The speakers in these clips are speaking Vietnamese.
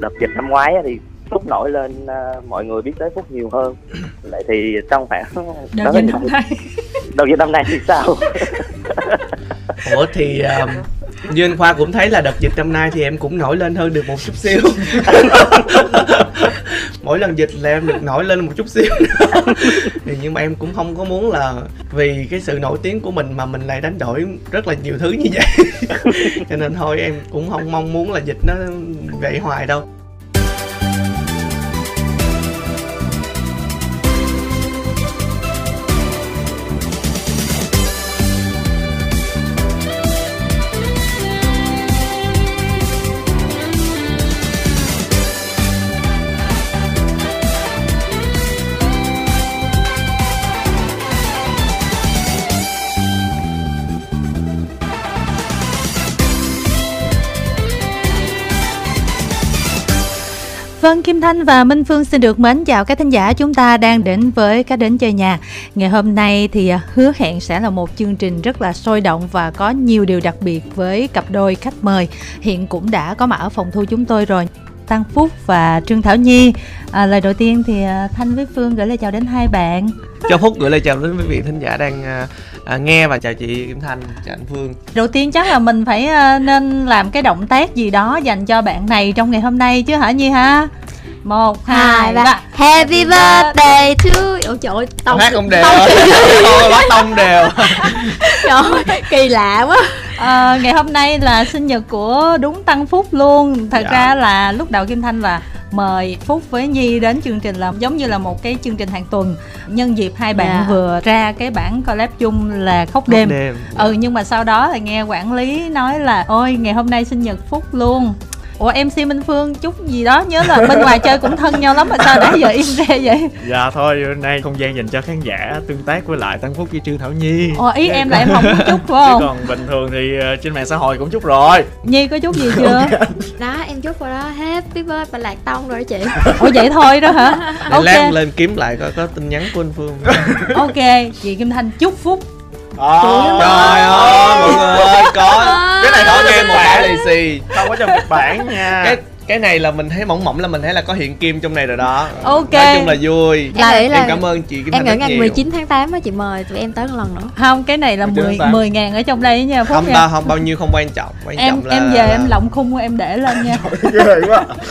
đợt dịch năm ngoái thì phúc nổi lên uh, mọi người biết tới phúc nhiều hơn. Lại thì trong khoảng đợt dịch năm nay. Đợt dịch năm nay thì sao? Ủa thì um, như anh khoa cũng thấy là đợt dịch năm nay thì em cũng nổi lên hơn được một chút xíu. Mỗi lần dịch là em được nổi lên một chút xíu. Thì nhưng mà em cũng không có muốn là vì cái sự nổi tiếng của mình mà mình lại đánh đổi rất là nhiều thứ như vậy. Cho nên thôi em cũng không mong muốn là dịch nó vậy hoài đâu Vâng, Kim Thanh và Minh Phương xin được mến chào các thính giả chúng ta đang đến với các đến chơi nhà. Ngày hôm nay thì à, hứa hẹn sẽ là một chương trình rất là sôi động và có nhiều điều đặc biệt với cặp đôi khách mời. Hiện cũng đã có mặt ở phòng thu chúng tôi rồi. Tăng Phúc và Trương Thảo Nhi. À, lời đầu tiên thì à, Thanh với Phương gửi lời chào đến hai bạn. Cho Phúc gửi lời chào đến quý vị thính giả đang à, à, nghe và chào chị Kim Thanh, chào anh Phương. Đầu tiên chắc là mình phải à, nên làm cái động tác gì đó dành cho bạn này trong ngày hôm nay chứ hả Nhi ha? một hai ba. happy birthday to ôi trời ơi tông. Hát không đều. Bắt tông đều. Trời kỳ lạ quá à, ngày hôm nay là sinh nhật của đúng tăng phúc luôn thật dạ. ra là lúc đầu kim thanh là mời phúc với nhi đến chương trình là giống như là một cái chương trình hàng tuần nhân dịp hai bạn yeah. Dạ. vừa ra cái bản collab chung là khóc đêm. đêm ừ nhưng mà sau đó thì nghe quản lý nói là ôi ngày hôm nay sinh nhật phúc luôn ủa mc minh phương chút gì đó nhớ là bên ngoài chơi cũng thân nhau lắm mà sao nãy giờ im re vậy? Dạ thôi hôm nay không gian dành cho khán giả tương tác với lại tăng phúc với trương thảo nhi. Ồ ý em là em không có chút phải không? Chứ còn bình thường thì ờ, trên mạng xã hội cũng chút rồi. Nhi có chút gì chưa? Đó em chút rồi đó. Happy birthday lạc tông rồi đó chị. Ủa vậy thôi đó hả? Ok. lên lên kiếm lại coi có tin nhắn của anh phương ok chị kim thanh chúc phúc À, trời ơi. mọi người có cái này có nghe một bản lì xì. không có trong kịch bản nha. Cái cái này là mình thấy mỏng mỏng là mình thấy là có hiện kim trong này rồi đó. Ok. Nói chung là vui. Là em, em cảm ơn chị Kim em nghĩ ngày 19 tháng 8 á chị mời tụi em tới một lần nữa. Không cái này là 10 10 ngàn ở trong đây nha Phúc không nha. không bao nhiêu không quan trọng. Quan em trọng là em về là... em lộng khung em để lên nha.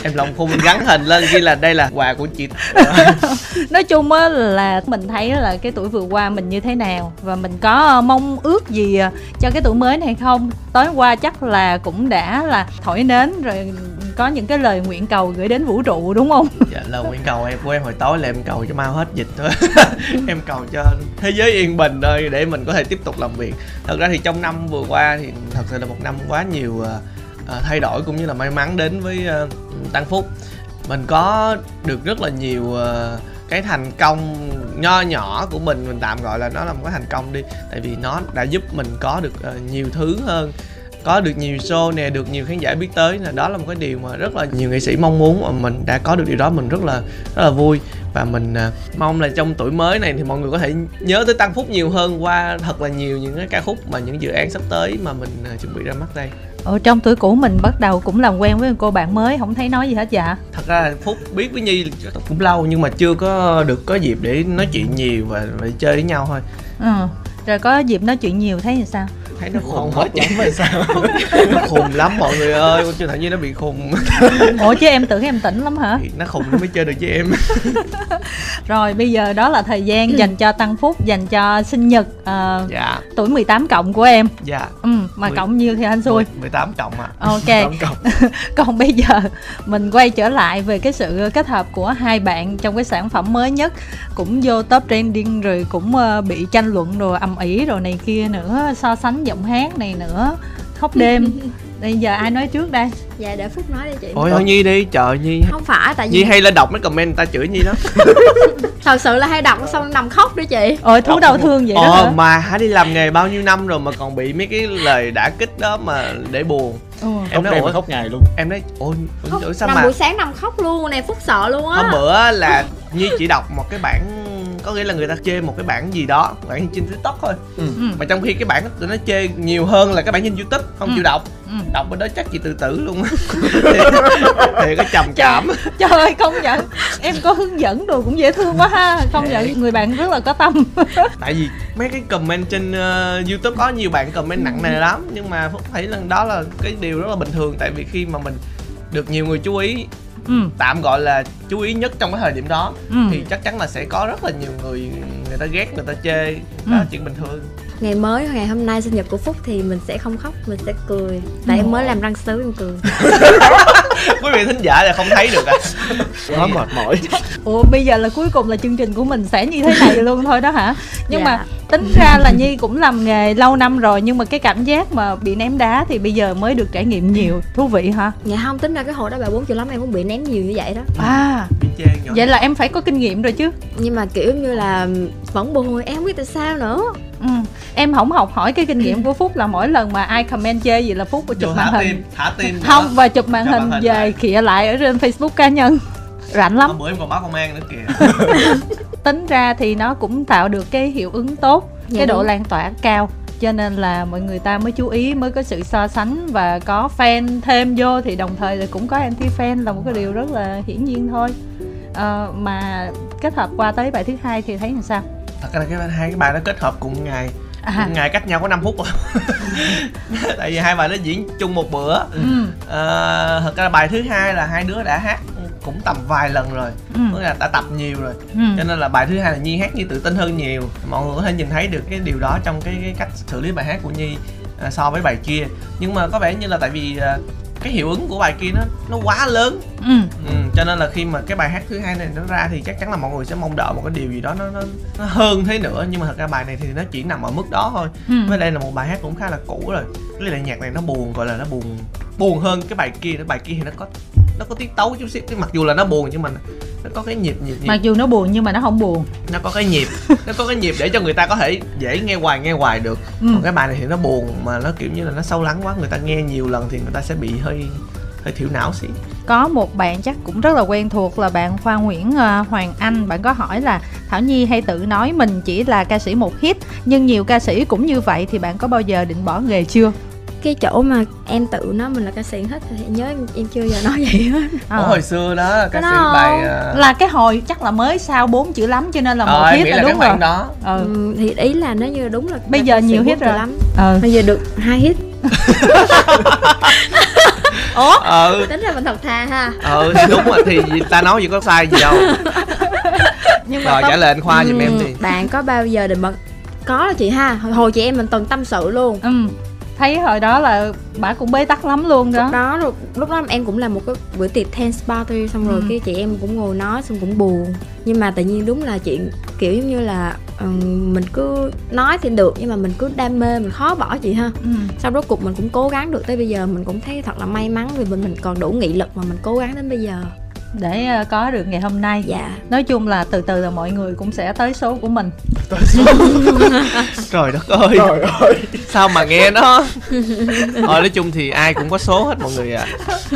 Em lộng khung gắn hình lên ghi là đây là quà của chị. Nói chung á là mình thấy là cái tuổi vừa qua mình như thế nào và mình có mong ước gì cho cái tuổi mới này không? Tối qua chắc là cũng đã là thổi nến rồi có những cái lời nguyện cầu gửi đến vũ trụ, đúng không? Dạ lời nguyện cầu em của em hồi tối là em cầu cho mau hết dịch thôi. Em cầu cho thế giới yên bình thôi để mình có thể tiếp tục làm việc. Thật ra thì trong năm vừa qua thì thật sự là một năm quá nhiều ờ, ờ, thay đổi cũng như là may mắn đến với ờ, tăng phúc. Mình có được rất là nhiều cái thành công nho nhỏ của mình mình tạm gọi là nó là một cái thành công đi. Tại vì nó đã giúp mình có được nhiều thứ hơn có được nhiều show nè được nhiều khán giả biết tới là đó là một cái điều mà rất là nhiều nghệ sĩ mong muốn mà mình đã có được điều đó. Mình rất là rất là vui. Và mình uh, mong là trong tuổi mới này thì mọi người có thể nhớ tới tăng phúc nhiều hơn qua thật là nhiều những cái ca khúc mà những dự án sắp tới mà mình uh, chuẩn bị ra mắt đây. Ở trong tuổi cũ mình bắt đầu cũng làm quen với cô bạn mới không thấy nói gì hết dạ. Thật ra phúc biết với nhi cũng lâu nhưng mà chưa có được có dịp để nói chuyện nhiều và, và chơi với nhau thôi. Ừ rồi có dịp nói chuyện nhiều thấy thì sao thấy nó khùng quá chẳng phải sao. Nó khùng lắm mọi người ơi. Con chưa thẳng như nó bị khùng. Ủa chứ em tưởng em tỉnh lắm hả? Nó khùng nó mới chơi được với em. Rồi bây giờ đó là thời gian dành cho tăng phúc dành cho sinh nhật uh, dạ. tuổi 18 cộng của em. Dạ. Ừ, mà 10, cộng nhiêu thì anh xui? 18 cộng à ok. 18 cộng. còn bây giờ mình quay trở lại về cái sự kết hợp của hai bạn trong cái sản phẩm mới nhất cũng vô top trending rồi cũng uh, bị tranh luận rồi ầm ĩ rồi này kia nữa so sánh giọng hát này nữa. Khóc đêm. Bây giờ ai nói trước đây? Dạ để phúc nói đi chị. Ôi thôi nhi đi trời nhi. Không phải tại vì nhi hay lên đọc mấy comment người ta chửi nhi đó thật sự là hay đọc xong nằm khóc đi chị. Ôi thú đau thương vậy đó ờ mà hả đi làm nghề bao nhiêu năm rồi mà còn bị mấy cái lời đã kích đó mà để buồn. Ừ. em nói ủa khóc ngày luôn. em nói ôi khóc, sao nằm mà buổi sáng nằm khóc luôn này phúc sợ luôn á. Hôm bữa là nhi chỉ đọc một cái bản có nghĩa là người ta chê một cái bản gì đó bản trên tiktok thôi. Ừ. mà trong khi cái bản đó tụi nó chê nhiều hơn là cái bản trên youtube không Ừ. chịu đọc. Ừ. đọc bên đó chắc chị tự tử luôn thì, thì có trầm cảm. Trời ơi công nhận. Em có hướng dẫn đồ cũng dễ thương quá ha. Công nhận người bạn rất là có tâm. Tại vì mấy cái comment trên ờ, youtube có nhiều bạn comment nặng nề lắm nhưng mà phúc thấy lần đó là cái điều rất là bình thường. Tại vì khi mà mình được nhiều người chú ý ừ. tạm gọi là chú ý nhất trong cái thời điểm đó Ừ. thì chắc chắn là sẽ có rất là nhiều người người ta ghét người ta chê đó là Ừ. chuyện bình thường ngày mới ngày hôm nay sinh nhật của phúc thì mình sẽ không khóc mình sẽ cười tại em mới làm răng sứ em cười quý vị thính giả là không thấy được à. Quá mệt mỏi. Ủa bây giờ là cuối cùng là chương trình của mình sẽ như thế này luôn thôi đó hả? Nhưng Dạ. mà tính ra là nhi cũng làm nghề lâu năm rồi nhưng mà cái cảm giác mà bị ném đá thì bây giờ mới được trải nghiệm nhiều. Thú vị hả? Dạ không tính ra cái hồi đó bà bốn triệu lắm em cũng bị ném nhiều như vậy đó. À chê nhỏ vậy là em phải có kinh nghiệm rồi chứ? Nhưng mà kiểu như là vẫn hồi em biết tại sao nữa. Ừ. em không học hỏi cái kinh nghiệm của phúc là mỗi lần mà ai comment chê gì là phúc Vô chụp màn thả hình. tim thả tim không và chụp màn màn hình hình về lại. khịa lại ở trên facebook cá nhân. Rảnh lắm. Hôm bữa em còn báo công an nữa kìa. Tính ra thì nó cũng tạo được cái hiệu ứng tốt Dạ cái độ lan tỏa cao. Cho nên là mọi người ta mới chú ý mới có sự so sánh và có fan thêm vô thì đồng thời là cũng có anti fan là một cái điều rất là hiển nhiên thôi Ờ, mà kết hợp qua tới bài thứ hai thì thấy làm sao? Thật ra cái hai cái bài đó kết hợp cùng ngày. À, cùng ngày cách nhau có 5 phút tại vì hai bài đó diễn chung một bữa. Ừ, Ờ, thật ra bài thứ hai là hai đứa đã hát cũng tầm vài lần rồi. Ừ, tức là đã tập nhiều rồi. Ừ. cho nên là bài thứ hai là nhi hát như tự tin hơn nhiều. Mọi người có thể nhìn thấy được cái điều đó trong cái, cái cách xử lý bài hát của nhi à, so với bài kia. Nhưng mà có vẻ như là tại vì à, cái hiệu ứng của bài kia nó nó quá lớn. Ừ. ừ, cho nên là khi mà cái bài hát thứ hai này nó ra thì chắc chắn là mọi người sẽ mong đợi một cái điều gì đó nó nó, nó hơn thế nữa. Nhưng mà thật ra bài này thì nó chỉ nằm ở mức đó thôi. Ừ. với đây là một bài hát cũng khá là cũ rồi. Với lại nhạc này nó buồn gọi là nó buồn buồn hơn cái bài kia cái bài kia thì nó có nó có tiết tấu chút xíu. Mặc dù là nó buồn nhưng mà nó có cái nhịp nhịp nhịp. Mặc dù nó buồn nhưng mà nó không buồn. Nó có cái nhịp nó có cái nhịp để cho người ta có thể dễ nghe hoài nghe hoài được. Ừ. còn cái bài này thì nó buồn mà nó kiểu như là nó sâu lắng quá. Người ta nghe nhiều lần thì người ta sẽ bị hơi hơi thiểu não xí. Có một bạn chắc cũng rất là quen thuộc là bạn Khoa Nguyễn ờ, Hoàng Anh. Bạn có hỏi là Thảo Nhi hay tự nói mình chỉ là ca sĩ một hit nhưng nhiều ca sĩ cũng như vậy thì bạn có bao giờ định bỏ nghề chưa cái chỗ mà em tự nói mình là ca sĩ hết thì nhớ em, em chưa giờ nói vậy hết. Ờ. Ủa, hồi xưa đó ca sĩ đó bài à, là cái hồi chắc là mới sau bốn chữ lắm cho nên là một ờ, hit là là cái đúng rồi đó. Ừ. ừ. thì ý là nếu như đúng là Bây giờ nhiều hit rồi. lắm. Ừ. bây giờ được hai hit. Ủa? Ờ. Tính ra mình thật thà ha. Ờ thì đúng rồi thì ta nói gì có sai gì đâu. Nhưng mà rồi tóc- trả lời anh khoa giùm em Ừ, thì bạn có bao giờ định bật có là chị ha hồi, hồi chị em mình từng tâm sự luôn. Ừ thấy hồi đó là bà cũng bế tắc lắm luôn lúc đó đó lúc, lúc đó em cũng làm một cái bữa tiệc dance party xong rồi Ừ. cái chị em cũng ngồi nói xong cũng buồn nhưng mà tự nhiên đúng là chuyện kiểu giống như là ừm, mình cứ nói thì được nhưng mà mình cứ đam mê mình khó bỏ chị ha ừ. sau rốt cuộc mình cũng cố gắng được tới bây giờ mình cũng thấy thật là may mắn vì mình mình còn đủ nghị lực mà mình cố gắng đến bây giờ để ờ, có được ngày hôm nay. Dạ. Nói chung là từ từ là mọi người cũng sẽ tới số của mình. Trời đất ơi. Trời ơi. Sao mà nghe nó? Thôi nói chung thì ai cũng có số hết mọi người ạ.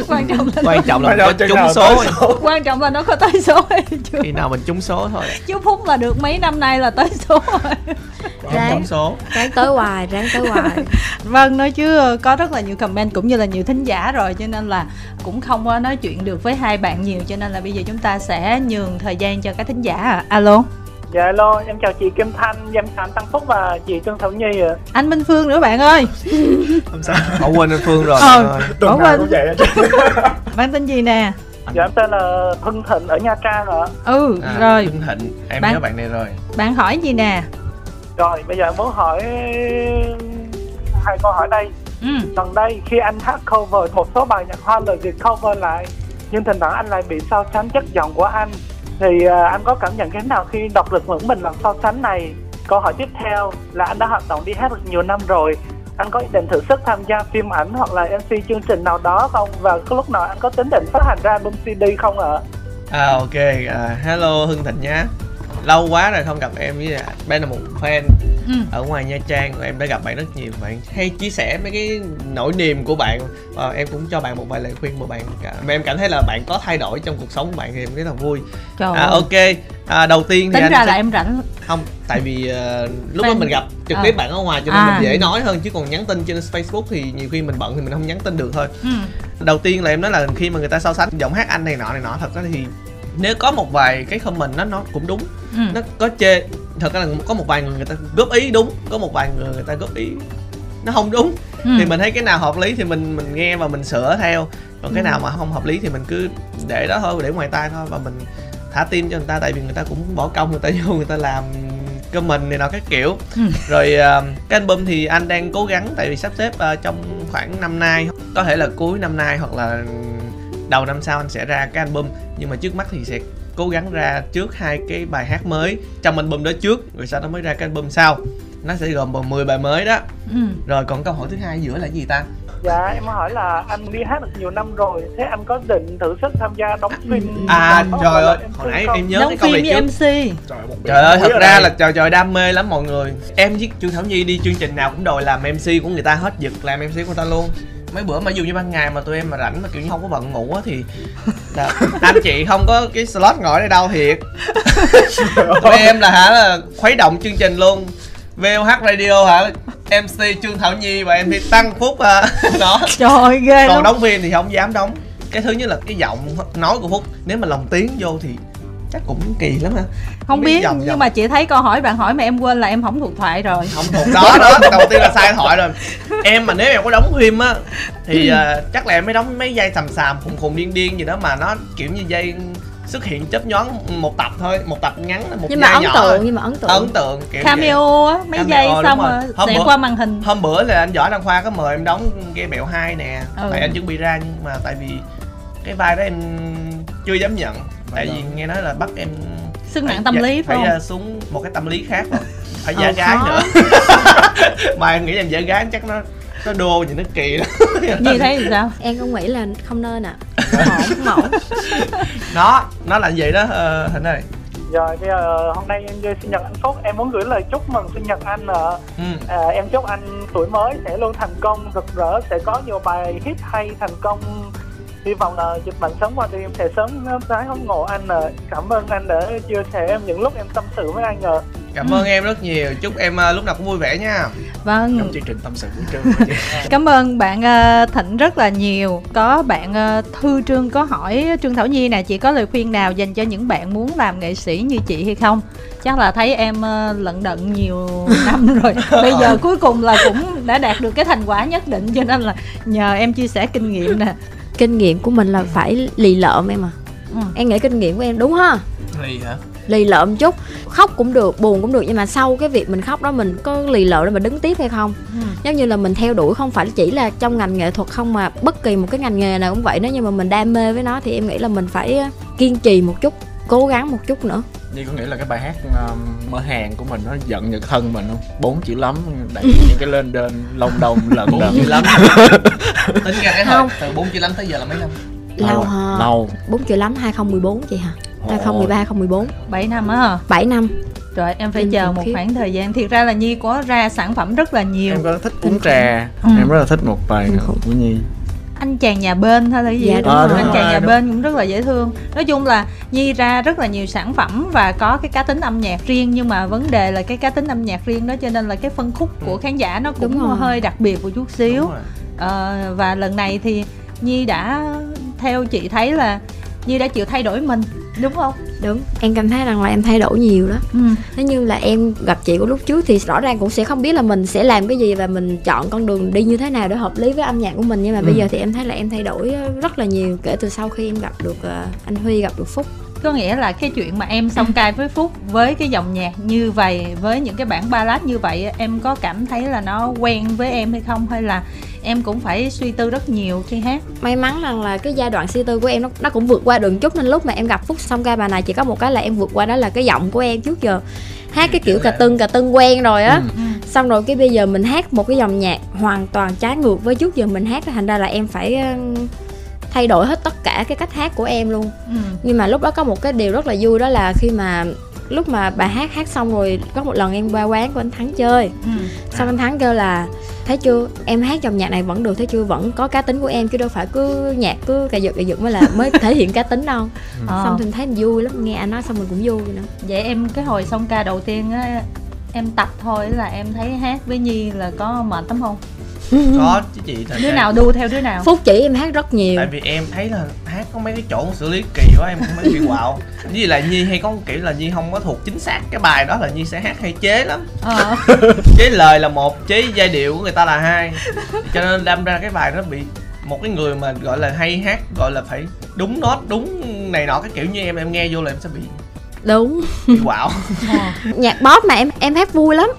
Quan trọng là quan trọng là có trúng số tới số. quan trọng là nó có tới số hay chưa? Khi nào mình trúng số thôi. Chứ phúc là được mấy năm nay là tới số rồi Ráng. trúng số ráng tới hoài ráng tới hoài vâng nói chứ có rất là nhiều comment cũng như là nhiều thính giả rồi cho nên là cũng không có nói chuyện được với hai bạn nhiều cho nên là bây giờ chúng ta sẽ nhường thời gian cho các thính giả à. alo Dạ alo, em chào chị Kim Thanh, em chào anh Tăng Phúc và chị Trương Thảo Nhi ạ. anh minh phương nữa bạn ơi không sao bỏ quên anh phương rồi Ờ. Bỏ tuần nào quên. cũng vậy bạn tên gì nè Dạ em tên là Hưng Thịnh ở Nha Trang ạ. ừ À, rồi Hưng Thịnh em Bạn- nhớ bạn này rồi bạn hỏi gì nè Rồi, bây giờ muốn hỏi hai câu hỏi đây. ừ Gần đây khi anh hát cover một số bài nhạc hoa lời Việt cover lại, nhưng thỉnh thoảng anh lại bị so sánh chất giọng của anh. Thì à, anh có cảm nhận thế nào khi đọc được những bình luận so sánh này? Câu hỏi tiếp theo là anh đã hoạt động đi hát được nhiều năm rồi. Anh có ý định thử sức tham gia phim ảnh hoặc là MC chương trình nào đó không? Và có lúc nào anh có tính định phát hành ra album CD không ạ? à ok à, hello Hưng Thịnh nhá lâu quá rồi không gặp em với lại đây là một fan ừ. ở ngoài Nha Trang em đã gặp bạn rất nhiều. Bạn hay chia sẻ mấy cái nỗi niềm của bạn. Và em cũng cho bạn một vài lời khuyên mà bạn mà em cảm thấy là bạn có thay đổi trong cuộc sống của bạn thì em rất là vui. Trời à ok. À, đầu tiên thì tính anh ra sẽ- là em rảnh. Không tại vì ờ, lúc đó Fan- mình gặp trực Ờ. tiếp bạn ở ngoài cho nên À. mình dễ nói hơn chứ còn nhắn tin trên Facebook thì nhiều khi mình bận thì mình không nhắn tin được thôi. Ừ. đầu tiên là em nói là khi mà người ta so sánh giọng hát anh này nọ này nọ thật ra thì nếu có một vài cái comment nó nó cũng đúng Ừ. nó có chê thật ra là có một vài người người ta góp ý đúng có một vài người người ta góp ý nó không đúng Ừ. thì mình thấy cái nào hợp lý thì mình mình nghe và mình sửa theo còn cái Ừ. nào mà không hợp lý thì mình cứ để đó thôi để ngoài tai thôi và mình thả tim cho người ta tại vì người ta cũng bỏ công người ta vô người ta làm comment này nọ các kiểu Ừ. rồi ờ, cái album thì anh đang cố gắng tại vì sắp xếp ờ, trong khoảng năm nay có thể là cuối năm nay hoặc là đầu năm sau anh sẽ ra cái album nhưng mà trước mắt thì sẽ cố gắng ra trước hai cái bài hát mới. Trong album đó trước rồi sau đó mới ra cái album sau. Nó sẽ gồm 10 bài mới đó. Ừ. rồi còn câu hỏi thứ hai giữa là gì ta? Dạ em hỏi là anh đi hát được nhiều năm rồi Thế anh có định thử sức tham gia đóng phim à trời ơi MC hồi nãy không? em nhớ đóng cái câu phim này trước mc Trời, trời ơi thật ra đây. là trời trời đam mê lắm mọi người. Em với trương thảo nhi đi chương trình nào cũng đòi làm mc của người ta hết giật làm mc của người ta luôn. Mấy bữa mà dụ như ban ngày mà tụi em mà rảnh mà kiểu như không có bận ngủ á thì anh chị không có cái slot ngồi đây đâu thiệt. Tụi em là hả là khuấy động chương trình luôn. VOH Radio hả? MC Trương Thảo Nhi và MC Tăng Phúc à. đó. Trời ơi ghê còn lắm. đóng phim thì không dám đóng. Cái thứ nhất là cái giọng nói của Phúc nếu mà lồng tiếng vô thì chắc cũng kỳ lắm ha không biết giọng- nhưng giọng. mà chị thấy câu hỏi bạn hỏi mà em quên là em không thuộc thoại rồi không thuộc đó đó đầu tiên là sai thoại rồi em mà nếu em có đóng phim á thì Ừ. à, chắc là em mới đóng mấy giây sàm sàm khùng khùng điên điên gì đó mà nó kiểu như dây xuất hiện chớp nhoáng một tập thôi một tập ngắn một nhưng mà ấn nhỏ tượng thôi. nhưng mà ấn tượng ấn tượng kiểu cameo á mấy Cameo, giây xong rồi. sẽ qua màn hình hôm bữa là anh võ đăng khoa có mời em đóng cái bẹo hai nè Ừ. tại anh chuẩn bị ra nhưng mà tại vì cái vai đó em chưa dám nhận tại vì nghe nói là bắt em sức phải nặng tâm dạ- lý phải phải không? ờ, xuống một cái tâm lý khác rồi. Phải giả Ờ, gái khó. nữa. Mà em nghĩ em giả gái chắc nó nó đô gì nó kỳ lắm. Như thế thì sao? Em cũng nghĩ là không nên ạ. À. không ổn không nó nó là vậy đó ờ, hình ơi. Rồi bây giờ hôm nay em chơi sinh nhật anh Phúc. Em muốn gửi lời chúc mừng sinh nhật anh ạ. Ừ. à, Em chúc anh tuổi mới sẽ luôn thành công, rực rỡ Sẽ có nhiều bài hit hay thành công Hy vọng là dịch bệnh sớm qua đi em sẽ sớm tái hóng ngộ anh ạ Cảm ơn anh đã chia sẻ em những lúc em tâm sự với anh ạ cảm ơn em rất nhiều chúc em ờ, lúc nào cũng vui vẻ nha vâng trong chương trình tâm sự buổi trưa. Cảm ơn bạn ờ, Thịnh rất là nhiều. Có bạn ờ, Thư Trương có hỏi Trương Thảo Nhi nè, chị có lời khuyên nào dành cho những bạn muốn làm nghệ sĩ như chị hay không? Chắc là thấy em ờ, lận đận nhiều năm rồi. Bây giờ cuối cùng là cũng đã đạt được cái thành quả nhất định cho nên là nhờ em chia sẻ kinh nghiệm nè. Kinh nghiệm của mình là phải lì lợm em à. Ừ. em nghĩ kinh nghiệm của em đúng ha. Lì hả? Lì lợm chút. Khóc cũng được buồn cũng được nhưng mà sau cái việc mình khóc đó mình có lì lợm để mình đứng tiếp hay không? Ừ. giống như là mình theo đuổi không phải chỉ là trong ngành nghệ thuật không mà bất kỳ một cái ngành nghề nào cũng vậy nếu như mà mình đam mê với nó thì em nghĩ là mình phải ờ, kiên trì một chút cố gắng một chút nữa. Nhi có nghĩa là cái bài hát um, mơ hàng của mình nó giận nhật thân mình không? Bốn chữ lắm đẩy những cái lên đên lông đồng lần bốn lần chữ lắm tính ra cái Không. thời từ bốn chữ lắm tới giờ là mấy năm lâu à? ha lâu bốn chữ lắm 2014 chị hả 2013 2014 7 năm á. 7 năm Rồi em phải Kinh chờ một khiếp. khoảng thời gian. Thiệt ra là Nhi có ra sản phẩm rất là nhiều. em có thích uống trà Ừ. em rất là thích một bài của Nhi anh chàng nhà bên hay là cái gì Dạ, đó. đúng Ờ, rồi. anh đúng chàng rồi, nhà đúng. bên cũng rất là dễ thương nói chung là nhi ra rất là nhiều sản phẩm và có cái cá tính âm nhạc riêng nhưng mà vấn đề là cái cá tính âm nhạc riêng đó cho nên là cái phân khúc của khán giả nó cũng Đúng rồi. hơi đặc biệt một chút xíu Ờ, và lần này thì nhi đã theo chị thấy là nhi đã chịu thay đổi mình đúng không? Đúng. Em cảm thấy rằng là em thay đổi nhiều đó. Ừ. Thế như là em gặp chị của lúc trước thì rõ ràng cũng sẽ không biết là mình sẽ làm cái gì và mình chọn con đường đi như thế nào để hợp lý với âm nhạc của mình. Nhưng mà bây Ừ. giờ thì em thấy là em thay đổi ờ, rất là nhiều kể từ sau khi em gặp được ờ, anh Huy gặp được Phúc. Có nghĩa là cái chuyện mà em song cai với phúc với cái dòng nhạc như vậy với những cái bản ballad như vậy em có cảm thấy là nó quen với em hay không? Hay là em cũng phải suy tư rất nhiều khi hát. May mắn rằng là cái giai đoạn suy tư của em nó, nó cũng vượt qua được chút. Nên lúc mà em gặp Phúc xong ca bài này chỉ có một cái là em vượt qua đó là cái giọng của em trước giờ. Hát cái kiểu cà tưng cà tưng quen rồi á. Ừ. xong rồi cái bây giờ mình hát một cái dòng nhạc hoàn toàn trái ngược với trước giờ mình hát thành ra là em phải ờ, thay đổi hết tất cả cái cách hát của em luôn. Ừ. nhưng mà lúc đó có một cái điều rất là vui đó là khi mà lúc mà bà hát hát xong rồi có một lần em qua quán của anh thắng chơi. Ừ. xong anh thắng kêu là thấy chưa? Em hát dòng nhạc này vẫn được thấy chưa? Vẫn có cá tính của em chứ đâu phải cứ nhạc cứ cà giật cà giật mới là mới thể hiện cá tính đâu. Ờ. xong thì thấy mình vui lắm nghe anh nói xong mình cũng vui nữa. Vậy em cái hồi song ca đầu tiên á em tập thôi là em thấy hát với nhi là có mệt lắm không có chứ chị thật đứa ra- nào đu theo đứa nào? Phúc chỉ em hát rất nhiều. Tại vì em thấy là hát có mấy cái chỗ xử lý kỳ quá em không mấy bị quạo. Với lại nhi hay có một kiểu là nhi không có thuộc chính xác cái bài đó là nhi sẽ hát hay chế lắm. Ờ. Chế lời là một chế giai điệu của người ta là hai. Cho nên đâm ra cái bài nó bị một cái người mà gọi là hay hát gọi là phải đúng nốt đúng này nọ cái kiểu như em em nghe vô là em sẽ bị đúng. Bị quạo. Nhạc pop mà em em hát vui lắm.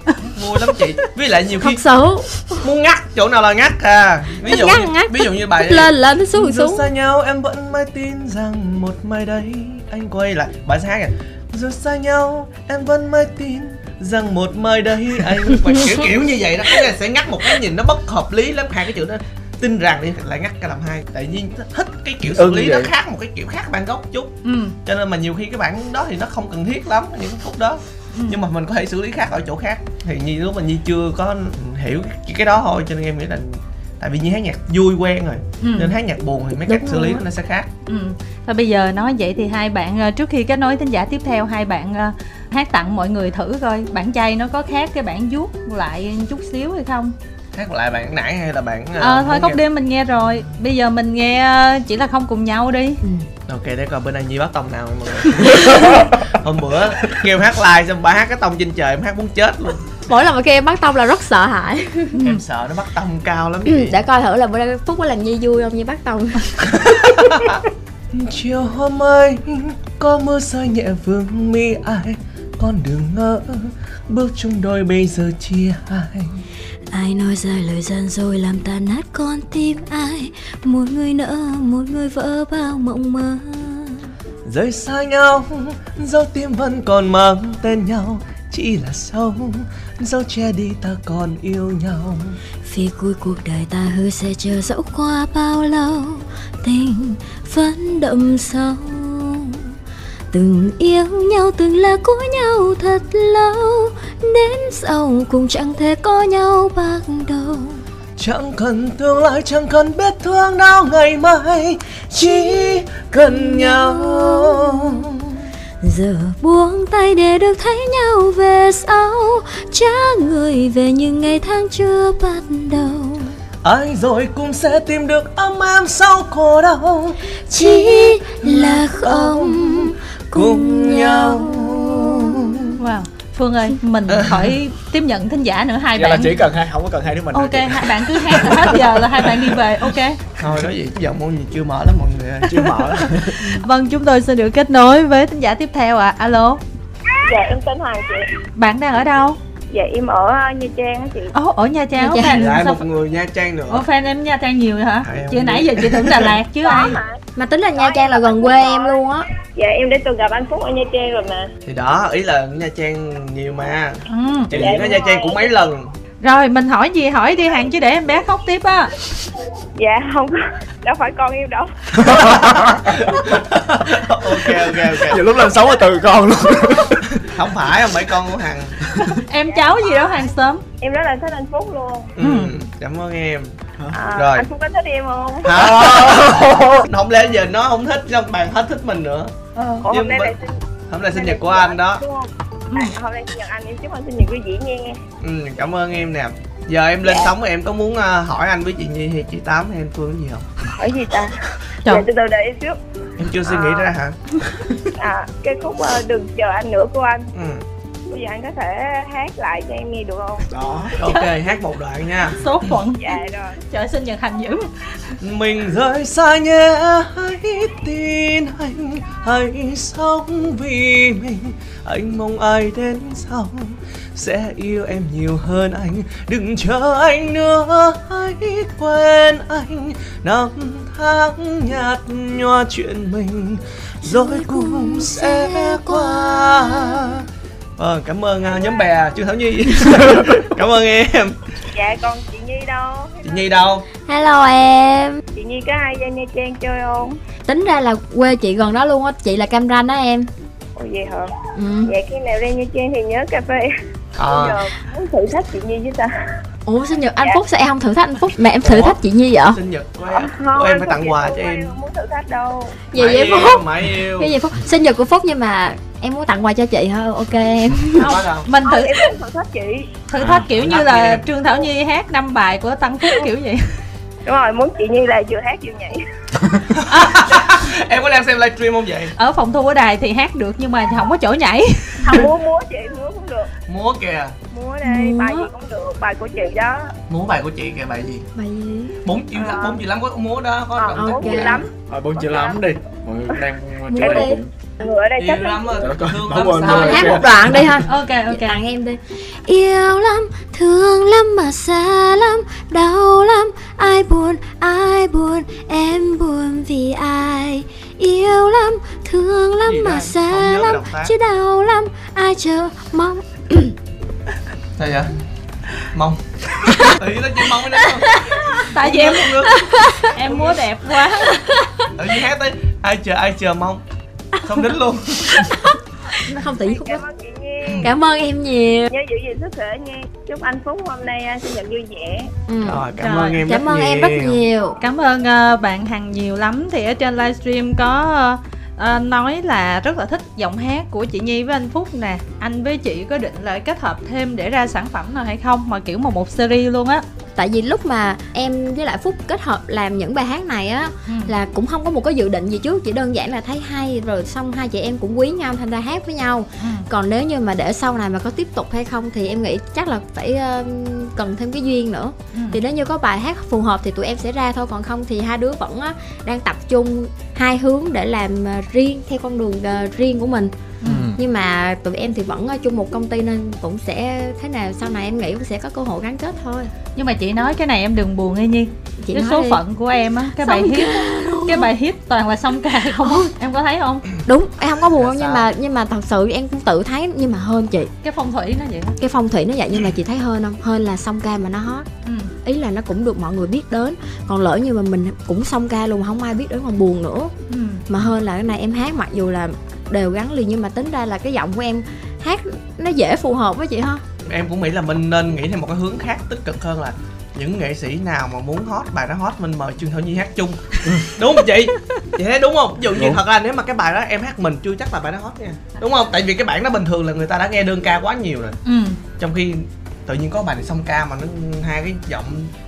Vui lắm chị. Với lại nhiều khi thật sự muốn ngắt chỗ nào là ngắt à. Ví dụ ngắt như, ngắt, ví dụ như bài thích lên lên thích xuống xuống. xa nhau em vẫn mãi tin rằng một mai đấy anh quay lại bài sẽ hát kìa. Dù xa nhau em vẫn mãi tin rằng một mai đấy anh quay kiểu kiểu như vậy đó. Nghĩa là sẽ ngắt một cái nhìn nó bất hợp lý lắm. Hai cái chữ đó tin rằng đi lại ngắt cái làm hai. Tại nhiên thích cái kiểu xử Ưng lý nó khác một cái kiểu khác bản gốc chút. Ừ. Cho nên mà nhiều khi cái bản đó thì nó không cần thiết lắm những cái khúc đó. Ừ. nhưng mà mình có thể xử lý khác ở chỗ khác. Thì nhi lúc mà nhi chưa có hiểu cái, cái đó thôi cho nên em nghĩ là tại vì nhi hát nhạc vui quen rồi ừ. nên hát nhạc buồn thì mấy Đúng cách xử lý nó sẽ khác. Ừ. Và bây giờ nói vậy thì hai bạn ờ, trước khi kết nối thính giả tiếp theo hai bạn ờ, hát tặng mọi người thử coi. Bản chay nó có khác cái bản vuốt lại chút xíu hay không hát lại bạn nãy hay là bạn ờ thôi muốn góc nghe- đêm mình nghe rồi. Bây giờ mình nghe ờ, chỉ là không cùng nhau đi. Ok để coi bữa nay nhi bắt tông nào mọi người. Hôm bữa kêu hát live xong bà hát cái tông trên trời em hát muốn chết luôn. Mỗi lần mà khi em bắt tông là rất sợ hãi. Em sợ nó bắt tông cao lắm Ừ, chị. Để coi thử là bữa nay phúc có làm nhi vui không như bắt tông. Chiều hôm ấy có mưa rơi nhẹ vương mi ai con đừng ngỡ bước chung đôi bây giờ chia hai ai nói ra lời gian rồi làm tan nát con tim ai? Một người nỡ một người vỡ bao mộng mơ. Rời xa nhau dấu tim vẫn còn mang tên nhau. Chỉ là sâu dấu che đi ta còn yêu nhau. Vì cuối cuộc đời ta hứa sẽ chờ dẫu qua bao lâu. Tình vẫn đậm sâu Từng yêu nhau từng là của nhau thật lâu. Đến sau cùng chẳng thể có nhau ban đầu. Chẳng cần tương lai chẳng cần biết thương đau ngày mai chỉ cần nhau. Giờ buông tay để được thấy nhau về sau Trả người về những ngày tháng chưa bắt đầu. Ai rồi cũng sẽ tìm được ấm em sau khổ đau. Chỉ là không cùng nhau. wow. Phương ơi mình khỏi tiếp nhận thính giả nữa hai Vậy là bạn. chỉ cần hai không có cần hai đứa mình thôi ok hai bạn cứ hát hết giờ là hai bạn đi về ok. Thôi nói gì giọng môn gì chưa mở lắm mọi người ơi. Chưa mở. Vâng chúng tôi sẽ được kết nối với thính giả tiếp theo ạ. Alo. Dạ em tên Hoàng chị. Bạn đang ở đâu Dạ em ở uh, Nha Trang á chị Ồ, ở Nha Trang Nha có Trang. fan lại một người nha trang nữa Ủa fan em Nha Trang nhiều vậy hả? Em Chứ không nãy biết. giờ chị tưởng Đà Lạt chứ ai mà Mà tính là Nha Trang là gần quê em luôn á Dạ em đã từng gặp anh Phúc ở Nha Trang rồi mà thì đó ý là nha trang nhiều mà ừ. chị Dạ, nha rồi. trang cũng mấy lần Rồi mình hỏi gì? Hỏi đi hàng chứ để em bé khóc tiếp á. Dạ không có. Đâu phải con em đâu. Ok ok ok. Nhiều lúc lên sống ở từ con luôn. Không phải không phải con của hằng. Em cháu gì đó hàng xóm Em rất là thích anh Phúc luôn. Ừ, cảm ơn em. À, Rồi. Anh Phúc có thích em không? Hả? không lẽ giờ nó không thích xong bạn hết thích mình nữa. Ủa Nhưng hôm nay mà- là sinh hôm nay sinh nhật của anh đó không? À, hôm nay sinh nhật anh em chúc anh sinh nhật vui vẻ nha ừ, cảm ơn em nè giờ em lên sóng em có muốn ờ, hỏi anh với chị nhi hay chị tám hay anh phương gì không Hỏi gì ta? Trời. Dạ từ từ đợi em xíu em chưa suy nghĩ ra hả À cái khúc uh, đừng chờ anh nữa của anh ừ. Bây giờ anh có thể hát lại cho em nghe được không? Đó. Ok hát một đoạn nha. Số phận Dạ rồi. Trời sinh nhật hành dữ. Mình rời xa nhé hãy tin anh hãy sống vì mình. Anh mong ai đến sau sẽ yêu em nhiều hơn anh. Đừng chờ anh nữa hãy quên anh. Năm tháng nhạt nhòa chuyện mình rồi cũng sẽ qua vâng cảm ơn uh, nhóm bè trương thảo nhi. Cảm ơn em. Dạ còn chị Nhi đâu? chị nhi đâu? Hello em. Chị Nhi có ai ra Nha Trang chơi không? Tính ra là quê chị gần đó luôn á Chị là Cam Ranh á em. Ồ vậy hả? Ừ. vậy khi nào ra Nha Trang thì nhớ cà phê. Ờ, giờ muốn thử thách chị Nhi với ta ủa sinh nhật anh phúc sao em không thử thách anh phúc mà em thử thách chị nhi vậy? Sinh nhật của em của em phải tặng quà cho em. không muốn thử thách đâu. Vậy yêu, phúc. mãi yêu. Cái gì phúc sinh nhật của phúc nhưng mà em muốn tặng quà cho chị thôi ok em. Không mình thử em muốn thử thách chị. Thử thách kiểu như là trương thảo nhi hát năm bài của tăng phúc kiểu vậy. Đúng rồi muốn chị Nhi là vừa hát vừa nhảy. Em có đang xem livestream không vậy? Ở phòng thu ở đài thì hát được nhưng mà không có chỗ nhảy. Không múa múa chị múa cũng được. Múa kìa. Múa đây Múa. bài gì cũng được bài của chị đó. Múa bài của chị kìa bài gì? Bài gì? Bốn chữ lắm Ờ. bốn chữ lắm có múa đó có ờ động ok. chị lắm. Bốn chữ lắm đi. Mọi người đang Múa chuẩn bị đi. cũng người ở đây yêu chắc lắm. Rồi thương lắm sao? hát một đoạn đi ha. Ok ok. Tặng em đi. Yêu lắm thương lắm mà xa lắm đau lắm. Ai buồn ai buồn em buồn vì ai? Yêu lắm thương lắm mà xa lắm chứ đau lắm. Ai chờ mong? Sao vậy? Mong. Tự nhiên nó chỉ mong không tại vì em em múa đẹp quá. Tự nhiên hát tới ai chờ ai chờ mong không đến luôn. Nó không tự nhiên khúc đó. Cảm ơn chị Nhi. Cảm ơn em nhiều. Nhớ giữ gìn sức khỏe nha chúc anh Phúc hôm nay à, sinh nhật vui vẻ. Ừ. rồi cảm Rồi, ơn em cảm rất ơn em rất nhiều. Cảm ơn ờ, bạn hằng nhiều lắm. Thì ở trên livestream có ờ, ờ, nói là rất là thích giọng hát của chị Nhi với anh Phúc nè. Anh với chị có định là kết hợp thêm để ra sản phẩm nào hay không? Mà kiểu mà một series luôn á tại vì lúc mà em với lại phúc kết hợp làm những bài hát này á Ừ. là cũng không có một cái dự định gì trước chỉ đơn giản là thấy hay rồi xong hai chị em cũng quý nhau thành ra hát với nhau Ừ. còn nếu như mà để sau này mà có tiếp tục hay không thì em nghĩ chắc là phải ờ, cần thêm cái duyên nữa Ừ. thì nếu như có bài hát phù hợp thì tụi em sẽ ra thôi còn không thì hai đứa vẫn á, đang tập trung hai hướng để làm ờ, riêng theo con đường ờ, riêng của mình. Nhưng mà tụi em thì vẫn ở chung một công ty nên cũng sẽ thế nào sau này em nghĩ cũng sẽ có cơ hội gắn kết thôi. Nhưng mà chị nói cái này em đừng buồn nghe nhi. Chị cái số đi. phận của em á cái bài hit cái bài hit toàn là song ca không em có thấy không? Đúng em không có buồn Là nhưng mà nhưng mà thật sự em cũng tự thấy nhưng mà hơn chị. Cái phong thủy nó vậy đó cái phong thủy nó vậy nhưng mà chị thấy hơn không? Hơn là song ca mà nó hot. Ừ. ý là nó cũng được mọi người biết đến. Còn lỡ như mà mình cũng song ca luôn mà không ai biết đến còn buồn nữa. Ừ. mà hơn là cái này em hát mặc dù là đều gắn liền nhưng mà tính ra là cái giọng của em hát nó dễ phù hợp với chị ha. Em cũng nghĩ là mình nên nghĩ thêm một cái hướng khác tích cực hơn là những nghệ sĩ nào mà muốn hot bài đó hot mình mời Trương Thảo Nhi hát chung. Đúng không chị? Chị thấy đúng không? Ví dụ như Đúng. thật ra nếu mà cái bài đó em hát mình chưa chắc là bài đó hot nha. Đúng không? Tại vì cái bản đó bình thường là người ta đã nghe đơn ca quá nhiều rồi. Ừ. trong khi tự nhiên có bài này song ca mà nó hai cái giọng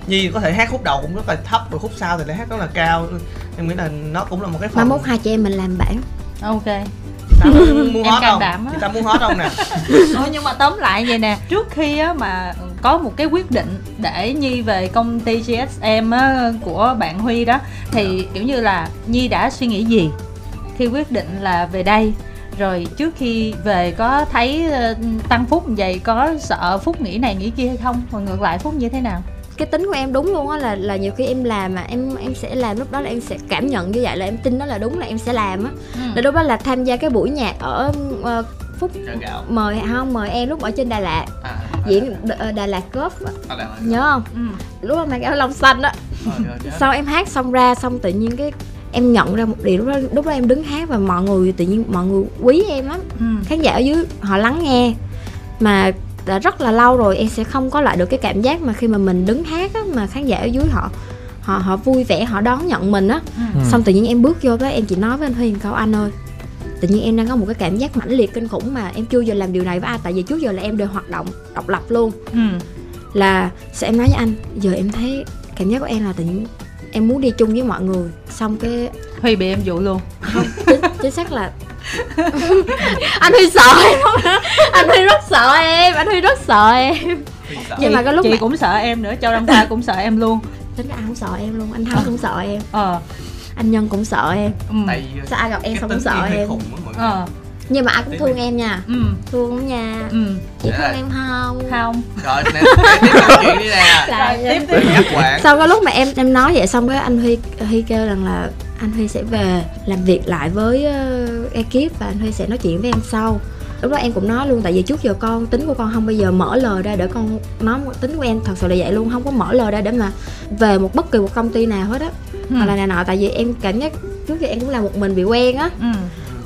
nhi có thể hát khúc đầu cũng rất là thấp rồi khúc sau thì lại hát rất là cao. Em nghĩ là nó cũng là một cái mai phần. mốt hai chị em mình làm bản ok muốn, can không? đảm chị ta muốn hot không nè? Ủa, nhưng mà tóm lại vậy nè trước khi á mà có một cái quyết định để nhi về công ty GSM á, của bạn huy đó thì kiểu như là nhi đã suy nghĩ gì khi quyết định là về đây? Rồi trước khi về có thấy tăng phúc như vậy có sợ phúc nghĩ này nghĩ kia hay không? Còn ngược lại phúc như thế nào cái tính của em đúng luôn á là là nhiều khi em làm mà em em sẽ làm lúc đó là em sẽ cảm nhận như vậy là em tin đó là đúng là em sẽ làm á. Là lúc đó là tham gia cái buổi nhạc ở ờ, phúc mời không mời em lúc ở trên Đà Lạt. À, diễn Đ- ờ, Đà Lạt á. à, nhớ không? Ừ. lúc đó mang cái áo lông xanh á. Sau em hát xong ra xong tự nhiên cái em nhận ra một điều lúc đó lúc đó em đứng hát và mọi người tự nhiên mọi người quý em lắm. Ừ. khán giả ở dưới họ lắng nghe. Mà đã rất là lâu rồi em sẽ không có lại được cái cảm giác mà khi mà mình đứng hát á, mà khán giả ở dưới họ họ họ vui vẻ họ đón nhận mình á. Ừ. xong tự nhiên em bước vô đó em chỉ nói với anh Huy một câu anh ơi. Tự nhiên em đang có một cái cảm giác mãnh liệt kinh khủng mà em chưa giờ làm điều này với ai tại vì trước giờ là em đều hoạt động độc lập luôn. Ừ. là sẽ em nói với anh? Giờ em thấy cảm giác của em là tự nhiên em muốn đi chung với mọi người xong cái huy bị em dụ luôn. Chính, chính xác là anh huy sợ em không anh huy rất sợ em anh huy rất sợ em nhưng mà cái lúc chị mà cũng sợ em nữa châu đăng khoa cũng sợ em luôn tính ra ai cũng sợ em luôn anh thắng cũng sợ em ờ anh nhân cũng sợ em ừ. tại vì sao ai gặp em tính cũng sợ em ờ nhưng mà ai cũng thương em nha ừ thương nha ừ chị Dạ. thương em không không rồi nè tiếp tục chuyện đi nè tiếp tiếp quản sau cái lúc mà em em nói vậy xong cái anh huy huy kêu rằng là anh huy sẽ về làm việc lại với uh, ekip và anh huy sẽ nói chuyện với em sau. Lúc đó em cũng nói luôn tại vì trước giờ con tính của con không bao giờ mở lời ra để con nói tính của em. Thật sự là vậy luôn không có mở lời ra để mà về một bất kỳ một công ty nào hết á. Ừ. hoặc là này nọ tại vì em cảm giác trước giờ em cũng là một mình bị quen á. Ừ.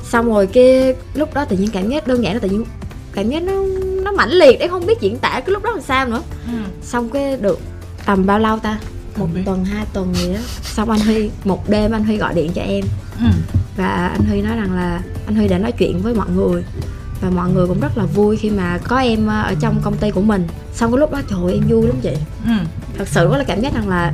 Xong rồi cái lúc đó tự nhiên cảm giác đơn giản là tự nhiên cảm giác nó nó mãnh liệt đấy không biết diễn tả cái lúc đó làm sao nữa. Ừ. xong cái được tầm bao lâu ta một biết. tuần hai tuần gì đó xong anh huy một đêm anh huy gọi điện cho em Ừ. và anh huy nói rằng là anh huy đã nói chuyện với mọi người và mọi người cũng rất là vui khi mà có em ờ, ở trong công ty của mình xong cái lúc đó trời ơi, em vui lắm chị Ừ. thật sự đó là cảm giác rằng là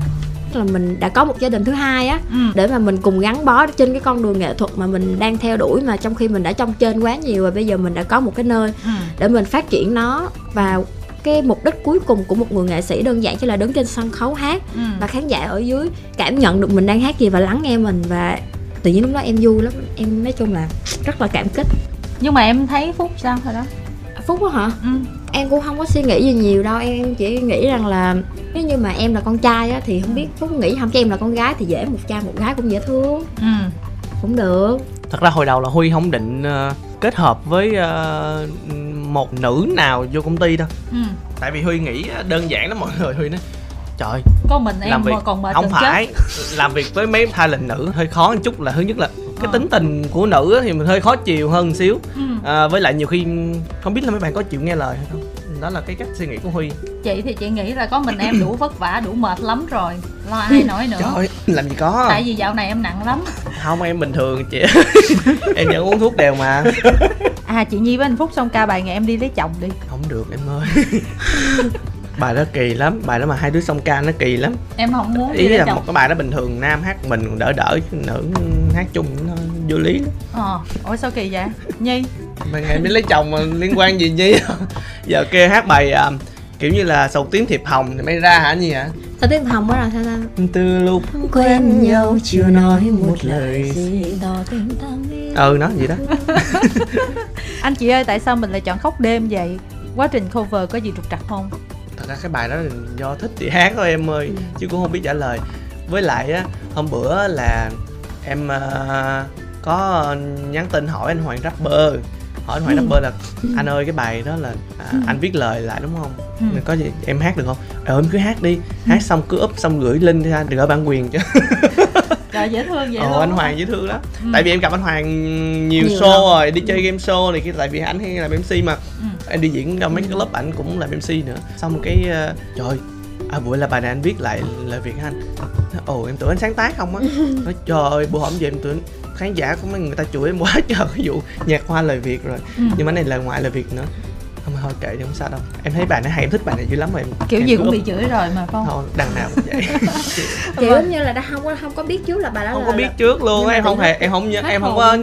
là mình đã có một gia đình thứ hai á Ừ. để mà mình cùng gắn bó trên cái con đường nghệ thuật mà mình đang theo đuổi mà trong khi mình đã trong trên quá nhiều và bây giờ mình đã có một cái nơi Ừ. để mình phát triển nó và cái mục đích cuối cùng của một người nghệ sĩ đơn giản chỉ là đứng trên sân khấu hát. Ừ. và khán giả ở dưới cảm nhận được mình đang hát gì và lắng nghe mình. Và tự nhiên lúc đó em vui lắm. Em nói chung là rất là cảm kích. Nhưng mà em thấy phúc sao hồi đó? Phúc đó hả? Ừ. em cũng không có suy nghĩ gì nhiều đâu. Em chỉ nghĩ rằng là nếu như mà em là con trai á thì không biết phúc nghĩ không. Cho em là con gái thì dễ một trai một gái cũng dễ thương. Ừ. cũng được. Thật ra hồi đầu là huy không định ờ, kết hợp với ờ, một nữ nào vô công ty đâu. Ừ. tại vì huy nghĩ đơn giản lắm mọi người huy nói trời có mình em làm việc còn mệt không phải làm việc với mấy talent nữ hơi khó một chút là thứ nhất là cái Ờ. tính tình của nữ thì mình hơi khó chiều hơn xíu. Chết. Ừ. à, với lại nhiều khi không biết là mấy bạn có chịu nghe lời hay không. Đó là cái cách suy nghĩ của huy. Chị thì chị nghĩ là có mình em đủ vất vả đủ mệt lắm rồi lo ai nói nữa. Trời làm gì có. Tại vì dạo này em nặng lắm. Không em bình thường chị. Em vẫn uống thuốc đều mà à chị nhi với anh phúc xong ca bài ngày em đi lấy chồng đi. Không được em ơi. Bài đó kỳ lắm bài đó mà hai đứa song ca nó kỳ lắm. Em không muốn đi ý lấy là chồng. một cái bài đó bình thường nam hát mình đỡ đỡ chứ nữ hát chung nó vô lý lắm. Ờ ủa sao kỳ vậy? Nhi? Mà ngày mới lấy chồng mà liên quan gì nhi? Giờ kia hát bài à, kiểu như là sầu tiếng thiệp hồng thì mới ra hả nhi hả sao tiếng hồng đó là sao ta? Từ lúc quen nhau chưa nói một lời. gì tỏ tình ừ nó gì đó. Anh chị ơi tại sao mình lại chọn khóc đêm vậy? Quá trình cover có gì trục trặc không? Thật ra cái bài đó là do thích thì hát thôi em ơi chứ cũng không biết trả lời. Với lại á hôm bữa là em à, có nhắn tin hỏi anh hoàng rapper hỏi anh hoàng rapper là anh ơi cái bài đó là à, anh viết lời lại đúng không? Ừ. có gì em hát được không? Ờ em cứ hát đi hát xong cứ up xong gửi link ra được ở bản quyền chứ trời dễ thương vậy ồ anh hoàng dễ thương lắm. Ừ. tại vì em gặp anh hoàng nhiều, Nhiều show lần. rồi đi chơi game show này kia tại vì anh hay làm mc mà. Ừ. em đi diễn trong mấy cái lớp ảnh cũng làm mc nữa. Xong cái ờ, trời à buổi là bài này anh viết lại lời việt anh. Ồ em tưởng anh sáng tác không á. Nói trời ơi bữa hổm về em tưởng khán giả của mấy người ta chửi em quá trời ví dụ nhạc hoa lời việt rồi. Ừ. nhưng mà cái này là ngoại lời việt nữa. Không thôi kệ đi không sao đâu. Em thấy bài này hay em thích bài này dữ lắm rồi. Kiểu em gì cũng bị chửi rồi mà phong thôi đằng nào cũng vậy. Kiểu giống như là đã không có không có biết trước là bài đó không là có biết trước luôn nhưng em không hề em không nhớ em không có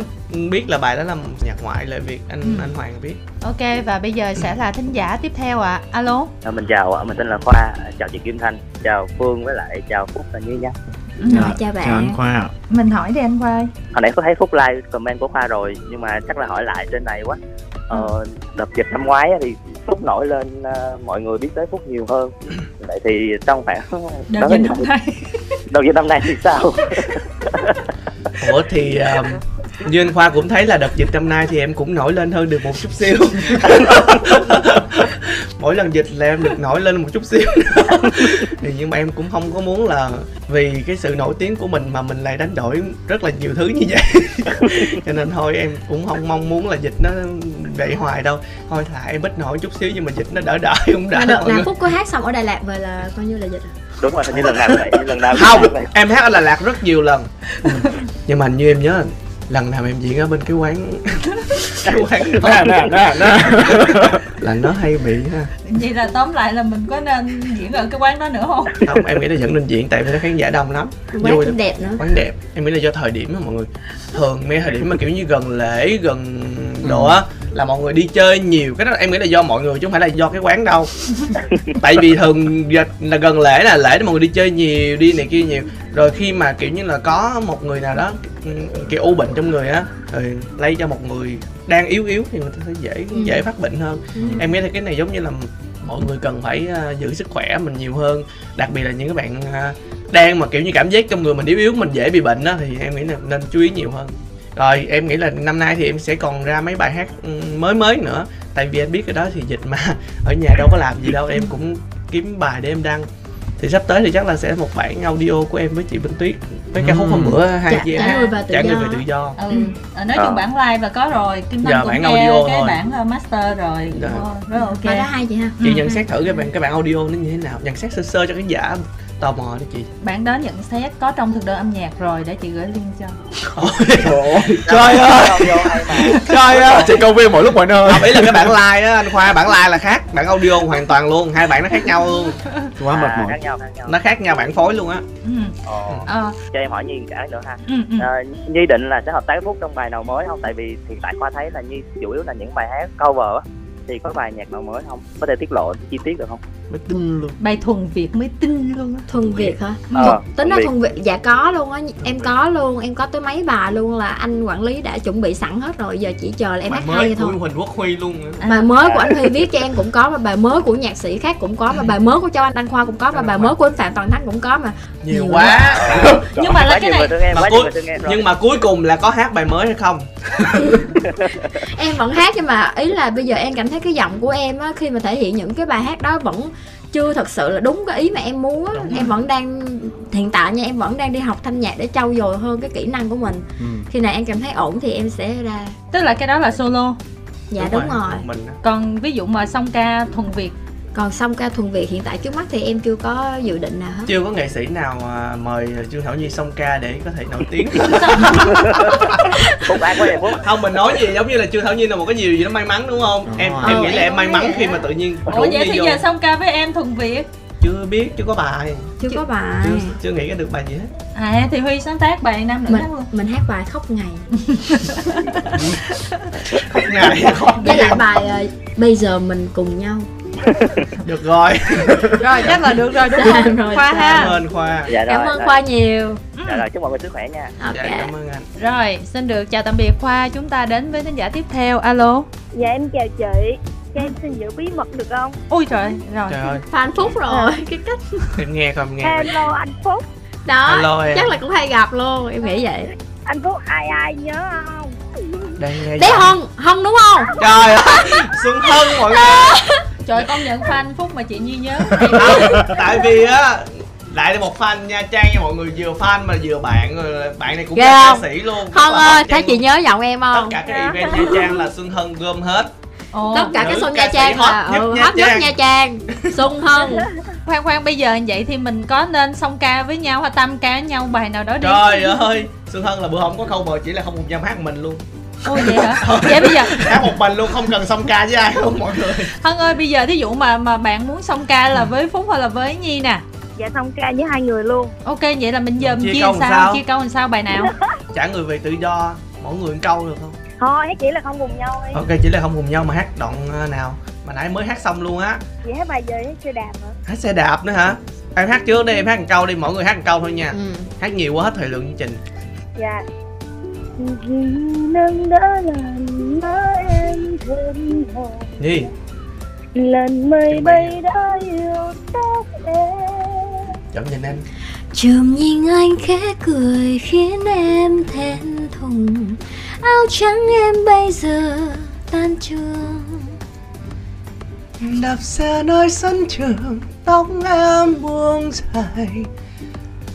biết là bài đó là nhạc ngoại lời việt anh Ừ. anh hoàng biết. Ok và bây giờ sẽ là thính giả tiếp theo ạ. À. alo. À, mình chào ạ, mình tên là Khoa, chào chị Kim Thanh, chào Phương với lại chào Phúc và Như nha. Ừ. Rồi, chào bạn chào anh khoa ạ mình hỏi đi anh khoa ơi Hồi nãy có thấy Phúc like comment của Khoa rồi, nhưng mà chắc là hỏi lại trên này quá. Ờ, đợt dịch năm ngoái thì Phúc nổi lên ờ, mọi người biết tới Phúc nhiều hơn. Vậy thì trong khoảng đợt đó dịch năm nay đợt dịch năm nay thì sao? ủa thì um, như anh khoa cũng thấy là đợt dịch năm nay thì em cũng nổi lên hơn được một chút xíu. Mỗi lần dịch là em được nổi lên một chút xíu. Thì nhưng mà em cũng không có muốn là vì cái sự nổi tiếng của mình mà mình lại đánh đổi rất là nhiều thứ như vậy. Cho nên thôi em cũng không mong muốn là dịch nó vậy hoài đâu. Thôi thà em ít nổi chút xíu nhưng mà dịch nó đỡ đỡ cũng đỡ mà đợt người. phúc có hát xong ở đà lạt về là coi như là dịch à? Đúng rồi, hình như lần nào cũng vậy, như lần nào cũng không em hát ở Đà Lạt rất nhiều lần. Nhưng mà như em nhớ lần nào em diễn ở bên cái quán cái quán đó. Nè nè nè nè là nó hay bị ha. Vậy là tóm lại là mình có nên diễn ở cái quán đó nữa không? Không em nghĩ là vẫn nên diễn tại vì nó khán giả đông lắm. Quán vui cũng lắm đẹp nữa. Quán đẹp. Em nghĩ là do thời điểm á mọi người thường mấy thời điểm mà kiểu như gần lễ gần đồ á là mọi người đi chơi nhiều. Cái đó em nghĩ là do mọi người chứ không phải là do cái quán đâu. Tại vì thường là gần lễ là lễ để mọi người đi chơi nhiều đi này kia nhiều. Rồi khi mà kiểu như là có một người nào đó ừ, kiểu u bệnh trong người á rồi lây cho một người đang yếu yếu thì người ta sẽ dễ Ừ. dễ phát bệnh hơn. Em nghĩ là cái này giống như là mọi người cần phải à, giữ sức khỏe mình nhiều hơn. Đặc biệt là những cái bạn à, đang mà kiểu như cảm giác trong người mình yếu yếu mình dễ bị bệnh đó thì em nghĩ là nên chú ý nhiều hơn rồi em nghĩ là năm nay thì em sẽ còn ra mấy bài hát ừ, mới mới nữa tại vì anh biết cái đó thì dịch mà ở nhà đâu có làm gì đâu em cũng kiếm bài để em đăng thì sắp tới thì chắc là sẽ một bản audio của em với chị Minh Tuyết với ca khúc Ừm. hôm bữa hai chị em trả người về tự trả người do. về tự do ừ Ừ. ờ, nói Ờ. chung bản live là có rồi kim cũng bản nghe audio cái thôi. bản ờ, master rồi Dạ. Ờ, rất ok đó hay chị ha chị Ừ, nhận ừ. xét thử cái bản cái bản audio nó như thế nào nhận xét sơ sơ cho khán giả tò mò đi chị. Bản đó nhận xét có trong thực đơn âm nhạc rồi để chị gửi link cho. Trời ơi. trời ơi. Chị công viên mỗi lúc mọi nơi. Không ý là cái bản live á anh khoa bản live là khác. Bản audio hoàn toàn luôn. Hai bản nó khác nhau luôn. Quá mệt à, mỏi. khác nhau khác nhau. Nó khác nhau bản phối luôn á. Ừ. Ờ, cho em hỏi Nhi cái nữa ha. Ừ, ừ. Ờ, Nhi định là sẽ hợp tác Phúc trong bài nào mới không? Tại vì hiện tại Khoa thấy là Nhi chủ yếu là những bài hát cover á. Thì có bài nhạc nào mới không? Có thể tiết lộ chi tiết được không Mới tin luôn. Bài thuần việt mới tin luôn á. Thuần việt hả? Thuần- tính Việt. thuần việt dạ có luôn á. Em có luôn em có tới mấy bài luôn là anh quản lý đã chuẩn bị sẵn hết rồi. Giờ chỉ chờ là em bài hát hay thôi. Huỳnh Quốc Huy luôn. À. bài mới của anh Huy viết cho em cũng có mà bài mới của nhạc sĩ khác cũng có mà bài mới của Châu Anh Đăng Khoa cũng có mà bài mới của anh Phạm Toàn Thắng cũng có mà. Nhiều Nhiều quá. Nhưng mà là cái này- Mà cuối- nhưng mà cuối cùng là có hát bài mới hay không? Em vẫn hát nhưng mà ý là bây giờ em cảm thấy cái giọng của em á khi mà thể hiện những cái bài hát đó vẫn chưa thật sự là đúng cái ý mà em muốn á. Em vẫn đang hiện tại nha em vẫn đang đi học thanh nhạc để trau dồi hơn cái kỹ năng của mình. Ừ. khi nào em cảm thấy ổn thì em sẽ ra. Tức là cái đó là solo? Dạ đúng, rồi một mình còn ví dụ mà song ca thuần việt còn xong ca thuần việt hiện tại trước mắt thì em chưa có dự định nào hết. Chưa có nghệ sĩ nào à, mời Trương Thảo Nhi song ca để có thể nổi tiếng. Phúc ai quá đẹp Phúc. Không mình nói gì giống như là Trương Thảo Nhi là một cái điều gì đó may mắn đúng không? Đúng em rồi. em Ờ, nghĩ là em em may mắn khi mà tự nhiên ủa vậy thì vô. giờ song ca với em thuần việt. Chưa biết chưa có bài. Chưa có bài. chưa, chưa nghĩ ra được bài gì hết. À thì huy sáng tác bài nam nữ mình hát luôn. mình hát bài khóc ngày. Không ngày không với lại bài ờ, bây giờ mình cùng nhau được rồi. Rồi chắc là được rồi đúng Dạ, không rồi, khoa dạ. cảm ha ơn khoa. Dạ cảm rồi, ơn rồi. khoa nhiều. Dạ rồi chúc mọi người sức khỏe nha. Ok. Dạ cảm ơn anh. Rồi xin được chào tạm biệt khoa. Chúng ta đến với thính giả tiếp theo. Alo. Dạ em chào chị. Cho em xin giữ bí mật được không? ui trời rồi. Trời ơi. Fan phúc rồi. Cái cách. Em nghe em nghe. Hello anh Phúc. Đó Hello em. chắc là cũng hay gặp luôn. Em nghĩ vậy. Anh Phúc ai ai nhớ không? đang nghe giọng. hân hân đúng không? Trời ơi xuân hân mọi người trời con nhận fan phúc mà chị nhi nhớ tại vì á lại là một fan nha trang nha mọi người vừa fan mà vừa bạn rồi bạn này cũng Ghê là ca không? sĩ luôn. Tất ơi thấy chị nhớ giọng em tất không? cả các event nha trang là xuân hân gom hết. Ồ, tất cả cái xuân ca nha trang hot là nhất ừ, Nha hot nhất Trang. nha trang. Xuân hân. Khoan khoan bây giờ vậy thì mình có nên song ca với nhau hay tam ca với nhau bài nào đó đi. Trời ơi xuân hân là bữa hôm có cover chỉ là không một dăm hát mình luôn ôi vậy hả? Vậy bây giờ hát một mình luôn không cần song ca với ai luôn mọi người. Hân ơi bây giờ thí dụ mà mà bạn muốn song ca là với phúc hay là với nhi nè? Dạ xong ca với hai người luôn. Ok vậy là mình giờ mình Chia chia, câu làm sao? sao? chia câu làm sao bài nào? Trả người về tự do mỗi người một câu được không? Thôi hát chỉ là không cùng nhau đi. Ok chỉ là không cùng nhau mà hát đoạn ờ, nào. Mà nãy mới hát xong luôn á. Vậy hát bài giờ hát chưa đạp hả? hát xe đạp nữa hả? Em hát trước đi em hát một câu đi mỗi người hát một câu thôi nha. Ừ. hát nhiều quá hết thời lượng chương trình. Dạ Vì nâng đỡ làm nhớ em thêm hồn gì? Lần mây bay đã yêu tóc em. Chậm nhìn em. Chợm nhìn anh khẽ cười khiến em thẹn thùng. Áo trắng em bây giờ tan trường. Đạp xe nơi sân trường tóc em buông dài.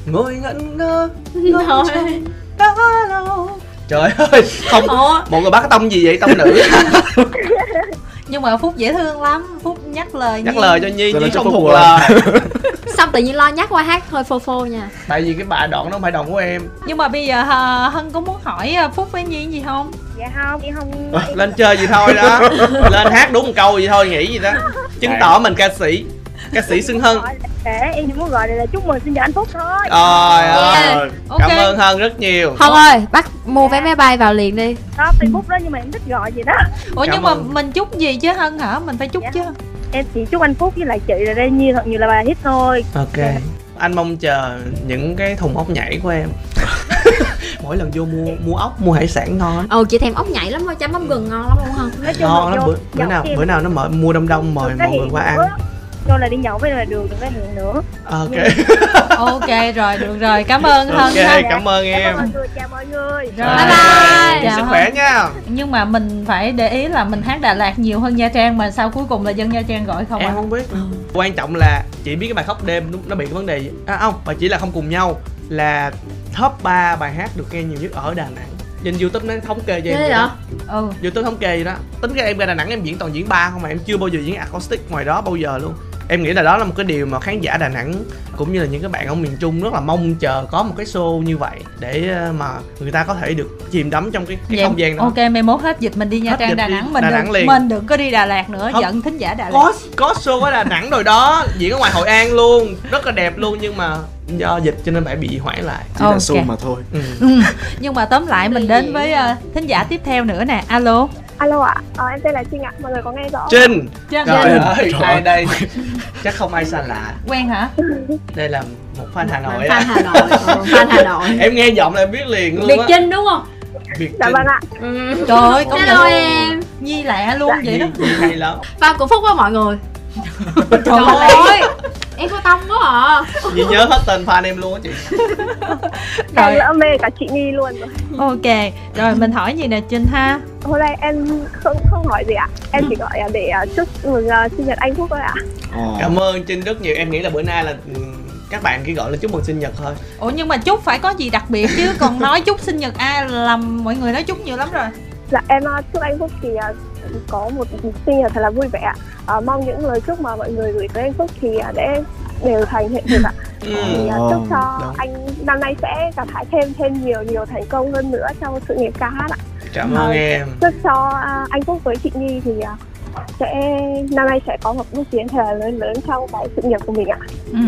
Ngồi ngẩn ngơ Thôi đã lâu trời ơi không Ủa? mọi người bắt cái tông gì vậy? Tông nữ. Nhưng mà phúc dễ thương lắm. Phúc nhắc lời nhắc Nhi. lời cho nhi nhi nên cho không Phúc thuộc lời. Xong tự nhiên lo nhắc qua hát thôi phô phô nha. Tại vì cái bài đoạn đó không phải đoạn của em. Nhưng mà bây giờ ờ, hân có muốn hỏi ờ, phúc với nhi gì không? Dạ không, em không Ờ, lên chơi gì thôi đó. Lên hát đúng một câu gì thôi nghĩ gì đó. Chứng tỏ mình ca sĩ ca sĩ xưng hân. Để em chỉ muốn gọi là chúc mừng sinh nhật anh Phúc thôi. Trời ơi Rồi. ok. Cảm ơn hân rất nhiều. Hân ơi bắt mua vé máy bay vào liền đi. Đó, Phúc đó nhưng mà em thích gọi gì đó. Ủa Cảm nhưng mà ơn. mình chúc gì chứ hân hả? Mình phải chúc Dạ. chứ. Em chỉ chúc anh Phúc với lại chị là đây nhiều thật nhiều là bài hit thôi. Ok. Anh mong chờ những cái thùng ốc nhảy của em. Mỗi lần vô mua mua ốc mua hải sản ngon Ồ chị thèm ốc nhảy lắm thôi chấm mắm gừng ngon lắm luôn Hân Nói chung ngon lắm. bữa bữa nào bữa nào nó mở mua đông đông mời mọi người qua ăn Vô là đi nhậu với là đường đừng có hẹn nữa. Ok. Ok rồi được rồi. Cảm ơn thân ok ha. cảm ơn Cảm em. ơn mọi người, chào mọi người. Rồi Bye bye. bye. sức Chào. Khỏe nha. Nhưng mà mình phải để ý là mình hát Đà Lạt nhiều hơn Nha Trang mà sao cuối cùng là dân Nha Trang gọi không em à? không biết. Quan trọng là chị biết cái bài khóc đêm nó bị cái vấn đề gì? À không mà chỉ là không cùng nhau là top 3 bài hát được nghe nhiều nhất ở Đà Nẵng. Trên youtube nó thống kê cho em vậy? đó. ừ. Youtube thống kê vậy đó. Tính ra em ra đà nẵng em diễn toàn diễn ba không mà em chưa bao giờ diễn acoustic ngoài đó bao giờ luôn em nghĩ là đó là một cái điều mà khán giả đà nẵng cũng như là những cái bạn ở miền trung rất là mong chờ có một cái show như vậy để ờ, mà người ta có thể được chìm đắm trong cái, cái Vậy, không gian đó ok mai mốt hết dịch mình đi Nha Hết Trang Đà đi Nẵng mình Đà Nẵng liền. mình đừng có đi Đà Lạt nữa Không. giận thính giả Đà Lạt có có show ở đà nẵng rồi đó diễn ở ngoài hội an luôn rất là đẹp luôn nhưng mà do dịch cho nên phải bị hoãn lại chỉ là Ok. xu mà thôi. Ừ. nhưng mà tóm lại mình đến với uh, thính giả tiếp theo nữa nè alo Alo ạ, ờ, em tên là Trinh ạ, mọi người có nghe rõ không? trinh! Trinh. trời Trinh. ơi Trời ai ơi. đây? Chắc không ai xa lạ. Quen hả? Đây là một fan hà nội fan Hà Nội fan Hà Nội. Em nghe giọng là em biết liền luôn Việt á Trinh đúng không? Việt Dạ vâng ạ. Trời ơi công hello nhận em. Nhi lẹ luôn vậy đó. Nhi hay lắm. Fan của Phúc á mọi người trời trời ơi ơi em có tâm quá à. Nhi nhớ hết tên fan em luôn á chị. Em rồi lỡ mê cả chị Nhi luôn rồi. Ok rồi mình hỏi gì nè trinh ha? Hôm nay em không không hỏi gì ạ. Em chỉ gọi là để ờ, chúc mừng ờ, sinh nhật anh Phúc thôi ạ. Ồ. cảm ơn trinh rất nhiều. Em nghĩ là bữa nay là ừ, các bạn chỉ gọi là chúc mừng sinh nhật thôi. Ủa nhưng mà chúc phải có gì đặc biệt chứ? Còn nói chúc sinh nhật ai làm mọi người nói chúc nhiều lắm rồi. Dạ em chúc anh Phúc thì có một sinh nhật thật là vui vẻ ạ Ờ, Mong những lời chúc mà mọi người gửi tới anh Phúc thì để đều thành hiện thực ạ ừ. thì Ồ, chúc cho đúng. anh năm nay sẽ gặt hái thêm thêm nhiều nhiều thành công hơn nữa trong sự nghiệp ca hát ạ cảm ơn Ờ. em chúc cho à, anh Phúc với chị Nhi thì à, sẽ năm nay sẽ có một bước tiến thật là lớn lớn trong cái sự nghiệp của mình ạ. ừ.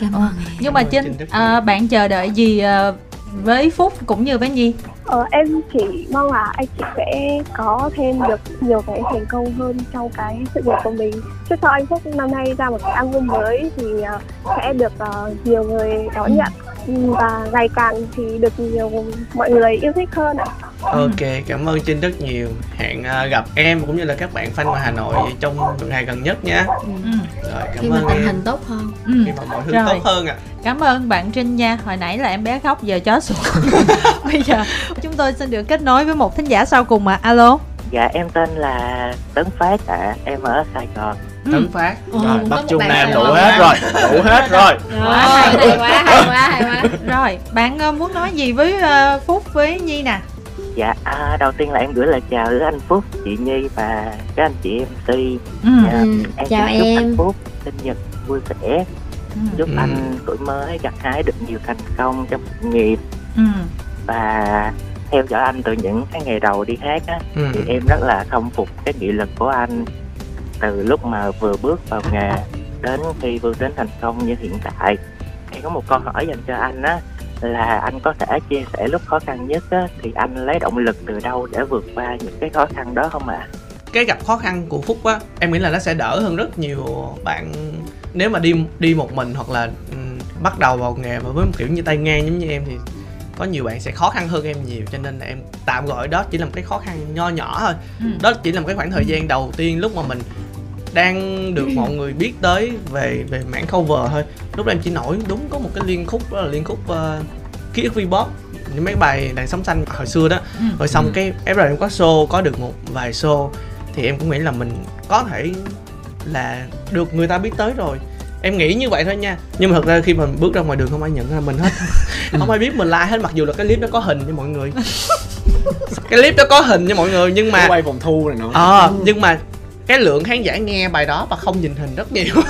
cảm ơn nhưng mà trinh à, bạn chờ đợi gì à, với phúc cũng như với nhi? Ờ, em chỉ mong là anh chị sẽ có thêm được nhiều cái thành công hơn trong cái sự nghiệp của mình. Chúc cho anh Phúc năm nay ra một cái album mới thì à, sẽ được à, nhiều người đón nhận. Ừ, và ngày càng thì được nhiều mọi người yêu thích hơn ạ. ok cảm ơn trinh rất nhiều. Hẹn à, gặp em cũng như là các bạn fan ngoài hà nội trong ngày gần nhất nha ừ. rồi cảm khi mà ơn tình hình tốt hơn. Ừ. khi mà mọi thứ Rồi. tốt hơn ạ. Cảm ơn bạn Trinh nha. Hồi nãy là em bé khóc giờ chó sủa. Bây giờ chúng tôi xin được kết nối với một thính giả sau cùng mà Alo. Dạ em tên là tấn phát ạ em ở sài gòn tấn phát Ồ, rồi chung bạn nam đủ hết rồi đủ hết rồi quá hay quá hay quá hay quá Rồi bạn ờ, muốn nói gì với ờ, Phúc với Nhi nè dạ à, đầu tiên là em gửi lời chào đến anh phúc chị nhi và các anh chị mc ừ. Dạ, Ừ, em chào xin chúc em. anh phúc sinh nhật vui vẻ Ừ. chúc Ừ. anh tuổi mới gặt hái được nhiều thành công trong sự nghiệp Ừ. và theo dõi anh từ những cái ngày đầu đi hát á ừ. thì em rất là khâm phục cái nghị lực của anh từ lúc mà vừa bước vào nghề đến khi vươn đến thành công như hiện tại. Em có một câu hỏi dành cho anh á là anh có thể chia sẻ lúc khó khăn nhất á thì anh lấy động lực từ đâu để vượt qua những cái khó khăn đó không ạ? Cái gặp khó khăn của phúc á em nghĩ là nó sẽ đỡ hơn rất nhiều bạn. Nếu mà đi đi một mình hoặc là bắt đầu vào nghề mà với một kiểu như tay ngang giống như em thì có nhiều bạn sẽ khó khăn hơn em nhiều cho nên là em tạm gọi đó chỉ là một cái khó khăn nho nhỏ thôi. Ừ. đó chỉ là một cái khoảng thời gian đầu tiên lúc mà mình đang được mọi người biết tới về về mảng cover thôi. Lúc đó em chỉ nổi đúng có một cái liên khúc đó là liên khúc uh, ký ức V-pop những mấy bài đàn sóng xanh hồi xưa đó. Ừ. rồi xong Ừ. cái em rồi em có show có được một vài show thì em cũng nghĩ là mình có thể là được người ta biết tới rồi. Em nghĩ như vậy thôi nha. Nhưng mà thật ra khi mình bước ra ngoài đường không ai nhận ra mình hết. Không ai biết mình là ai hết mặc dù là cái clip nó có hình cho mọi người. Cái clip đó có hình cho mọi người nhưng Nó mà quay vòng thu này nữa ờ nhưng mà cái lượng khán giả nghe bài đó và không nhìn hình rất nhiều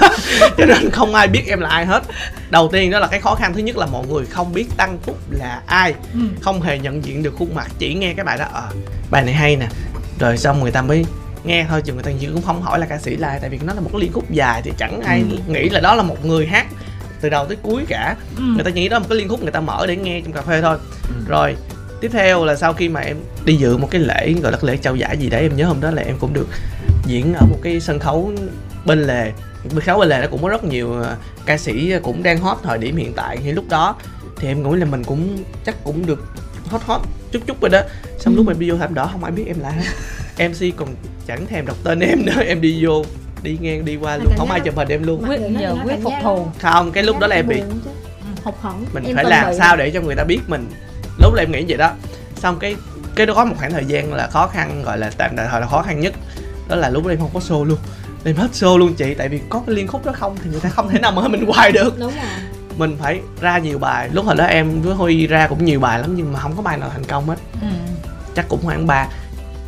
cho nên không ai biết em là ai hết đầu tiên đó là cái khó khăn thứ nhất là mọi người không biết tăng phúc là ai Ừ. không hề nhận diện được khuôn mặt chỉ nghe cái bài đó ờ bài này hay nè rồi xong người ta mới nghe thôi chứ người ta cũng không hỏi là ca sĩ là ai tại vì nó là một cái liên khúc dài thì chẳng ai Ừ. nghĩ là đó là một người hát từ đầu tới cuối cả Ừ. người ta nghĩ đó là một cái liên khúc người ta mở để nghe trong cà phê thôi Ừ. rồi tiếp theo là sau khi mà em đi dự một cái lễ gọi là lễ trao giải gì đấy em nhớ hôm đó là em cũng được diễn ở một cái sân khấu bên lề. Sân khấu bên lề nó cũng có rất nhiều ờ, ca sĩ cũng đang hot thời điểm hiện tại. Thì lúc đó thì em nghĩ là mình cũng chắc cũng được hot hot chút chút rồi đó. Xong lúc em đi vô thảm đỏ không ai biết em là mc còn chẳng thèm đọc tên em nữa. Em đi vô đi ngang đi qua luôn. không ai chụp hình em luôn. Quyết- giờ quyết phục thù. không cái lúc đó là em bị hụt hẫng mình Em phải làm bị. sao để cho người ta biết mình. Lúc là em nghĩ vậy đó. Xong cái cái đó có một khoảng thời gian là khó khăn gọi là tạm thời là khó khăn nhất đó là lúc em không có show luôn. Em hết show luôn chị tại vì có cái liên khúc đó không thì người ta không thể nào mở mình hoài được. Đúng rồi. Mình phải ra nhiều bài. Lúc hồi đó em với huy ra cũng nhiều bài lắm nhưng mà không có bài nào thành công hết. Ừ. chắc cũng khoảng ba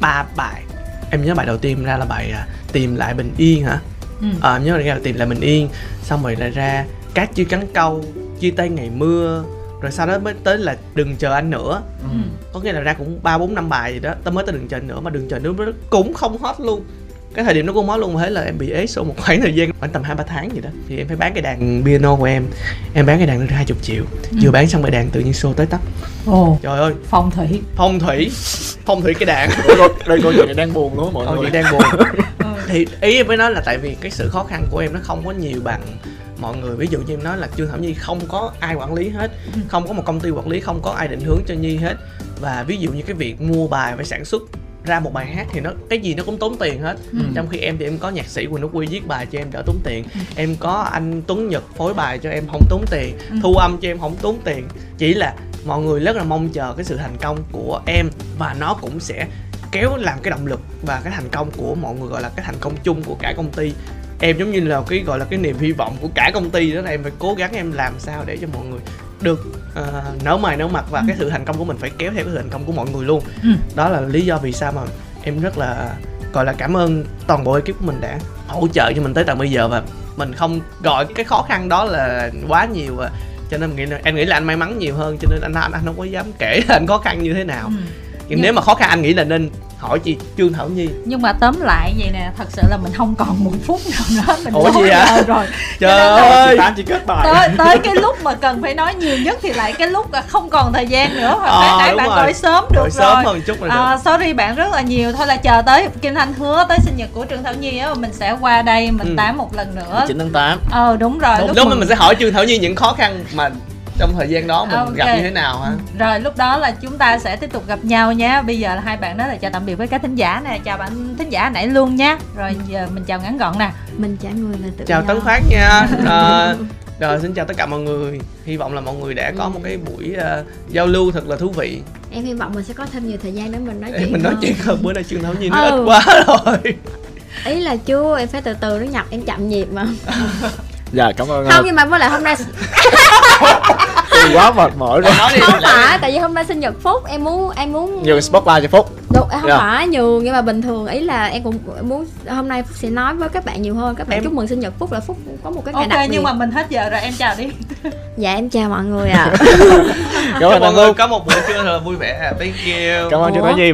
ba bài. Em nhớ bài đầu tiên ra là bài à, tìm lại bình yên hả? Ừ. ờ em nhớ ra là tìm lại bình yên. Xong rồi lại ra cát chưa cắn câu chia tay ngày mưa rồi sau đó mới tới là đừng chờ anh nữa. Ừ. có nghĩa là ra cũng ba bốn năm bài gì đó tới mới tới đừng chờ anh nữa mà đừng chờ nữa cũng không hot luôn. Cái thời điểm nó cũng hot luôn thế là em bị ế số một khoảng thời gian khoảng tầm hai ba tháng gì đó. Thì em phải bán cái đàn piano của em. Em bán cái đàn được hai chục triệu. Vừa bán xong bài đàn tự nhiên show tới tấp. Ồ. Trời ơi. Phong thủy. Phong thủy. Phong thủy cái đàn. Đây câu chuyện đang buồn luôn mọi người. đang buồn. Thì ý em mới nói là tại vì cái sự khó khăn của em nó không có nhiều bằng mọi người ví dụ như em nói là trương thảo nhi không có ai quản lý hết không có một công ty quản lý không có ai định hướng cho nhi hết. Và ví dụ như cái việc mua bài phải sản xuất ra một bài hát thì nó cái gì nó cũng tốn tiền hết. Ừ. trong khi em thì em có nhạc sĩ quỳnh quốc quy viết bài cho em đỡ tốn tiền. Em có anh tuấn nhật phối bài cho em không tốn tiền. Ừ. thu âm cho em không tốn tiền. Chỉ là mọi người rất là mong chờ cái sự thành công của em và nó cũng sẽ kéo làm cái động lực và cái thành công của mọi người gọi là cái thành công chung của cả công ty em giống như là cái gọi là cái niềm hy vọng của cả công ty đó là em phải cố gắng em làm sao để cho mọi người được ờ, nở mày nở mặt và cái sự thành công của mình phải kéo theo cái sự thành công của mọi người luôn Ừ. đó là lý do vì sao mà em rất là gọi là cảm ơn toàn bộ ekip của mình đã hỗ trợ cho mình tới tận bây giờ và mình không gọi cái khó khăn đó là quá nhiều à. cho nên em nghĩ là em nghĩ là anh may mắn nhiều hơn cho nên anh anh, anh không có dám kể là anh khó khăn như thế nào Ừ. nhưng nếu mà khó khăn anh nghĩ là nên hỏi chị trương thảo nhi. Nhưng mà tóm lại vậy nè thật sự là mình không còn một phút nào nữa mình Ủa gì lời rồi trời ơi! Chị kết bài. Tới tới cái lúc mà cần phải nói nhiều nhất thì lại cái lúc không còn thời gian nữa hoặc đúng bạn rồi. gọi sớm được Gọi sớm rồi. hơn chút được. À, sorry bạn rất là nhiều. Thôi là chờ tới Kim Thanh hứa tới sinh nhật của Trương Thảo Nhi á mình sẽ qua đây mình Ừ. tám một lần nữa. 9 tháng 8 ờ đúng rồi lúc, lúc lúc mà mình sẽ hỏi trương thảo nhi những khó khăn mà trong thời gian đó mình Ok. gặp như thế nào hả? Rồi lúc đó là chúng ta sẽ tiếp tục gặp nhau nhé bây giờ là hai bạn đó là chào tạm biệt với các thính giả nè. Chào bạn thính giả nãy luôn nhé rồi giờ mình chào ngắn gọn nè. Mình trả người là tự chào tấn phát nha. Ờ, rồi xin chào tất cả mọi người. Hy vọng là mọi người đã có một cái buổi ờ, giao lưu thật là thú vị. Em hy vọng mình sẽ có thêm nhiều thời gian để mình nói chuyện mình nói hơn. chuyện hơn bữa nay trương thảo nhi nói Ừ. ít quá rồi. Ý là chưa em phải từ từ nó nhập em chậm nhịp mà. Dạ cảm ơn không nhưng mà với lại hôm nay tôi quá mệt mỏi rồi. Nói đi không phải tại vì hôm nay sinh nhật phúc em muốn em muốn nhường spotlight cho phúc. Đúng, không Dạ. phải nhường nhưng mà bình thường ý là em cũng muốn hôm nay Phúc sẽ nói với các bạn nhiều hơn. Các bạn Em- chúc mừng sinh nhật phúc là phúc có một cái ngày ok đặc biệt. nhưng mà mình hết giờ rồi em chào đi. Dạ em chào mọi người ạ. Cảm chúc ơn mọi người Phúc có một buổi trưa thật là vui vẻ thank you. Cảm ơn chị? Thảo Nhi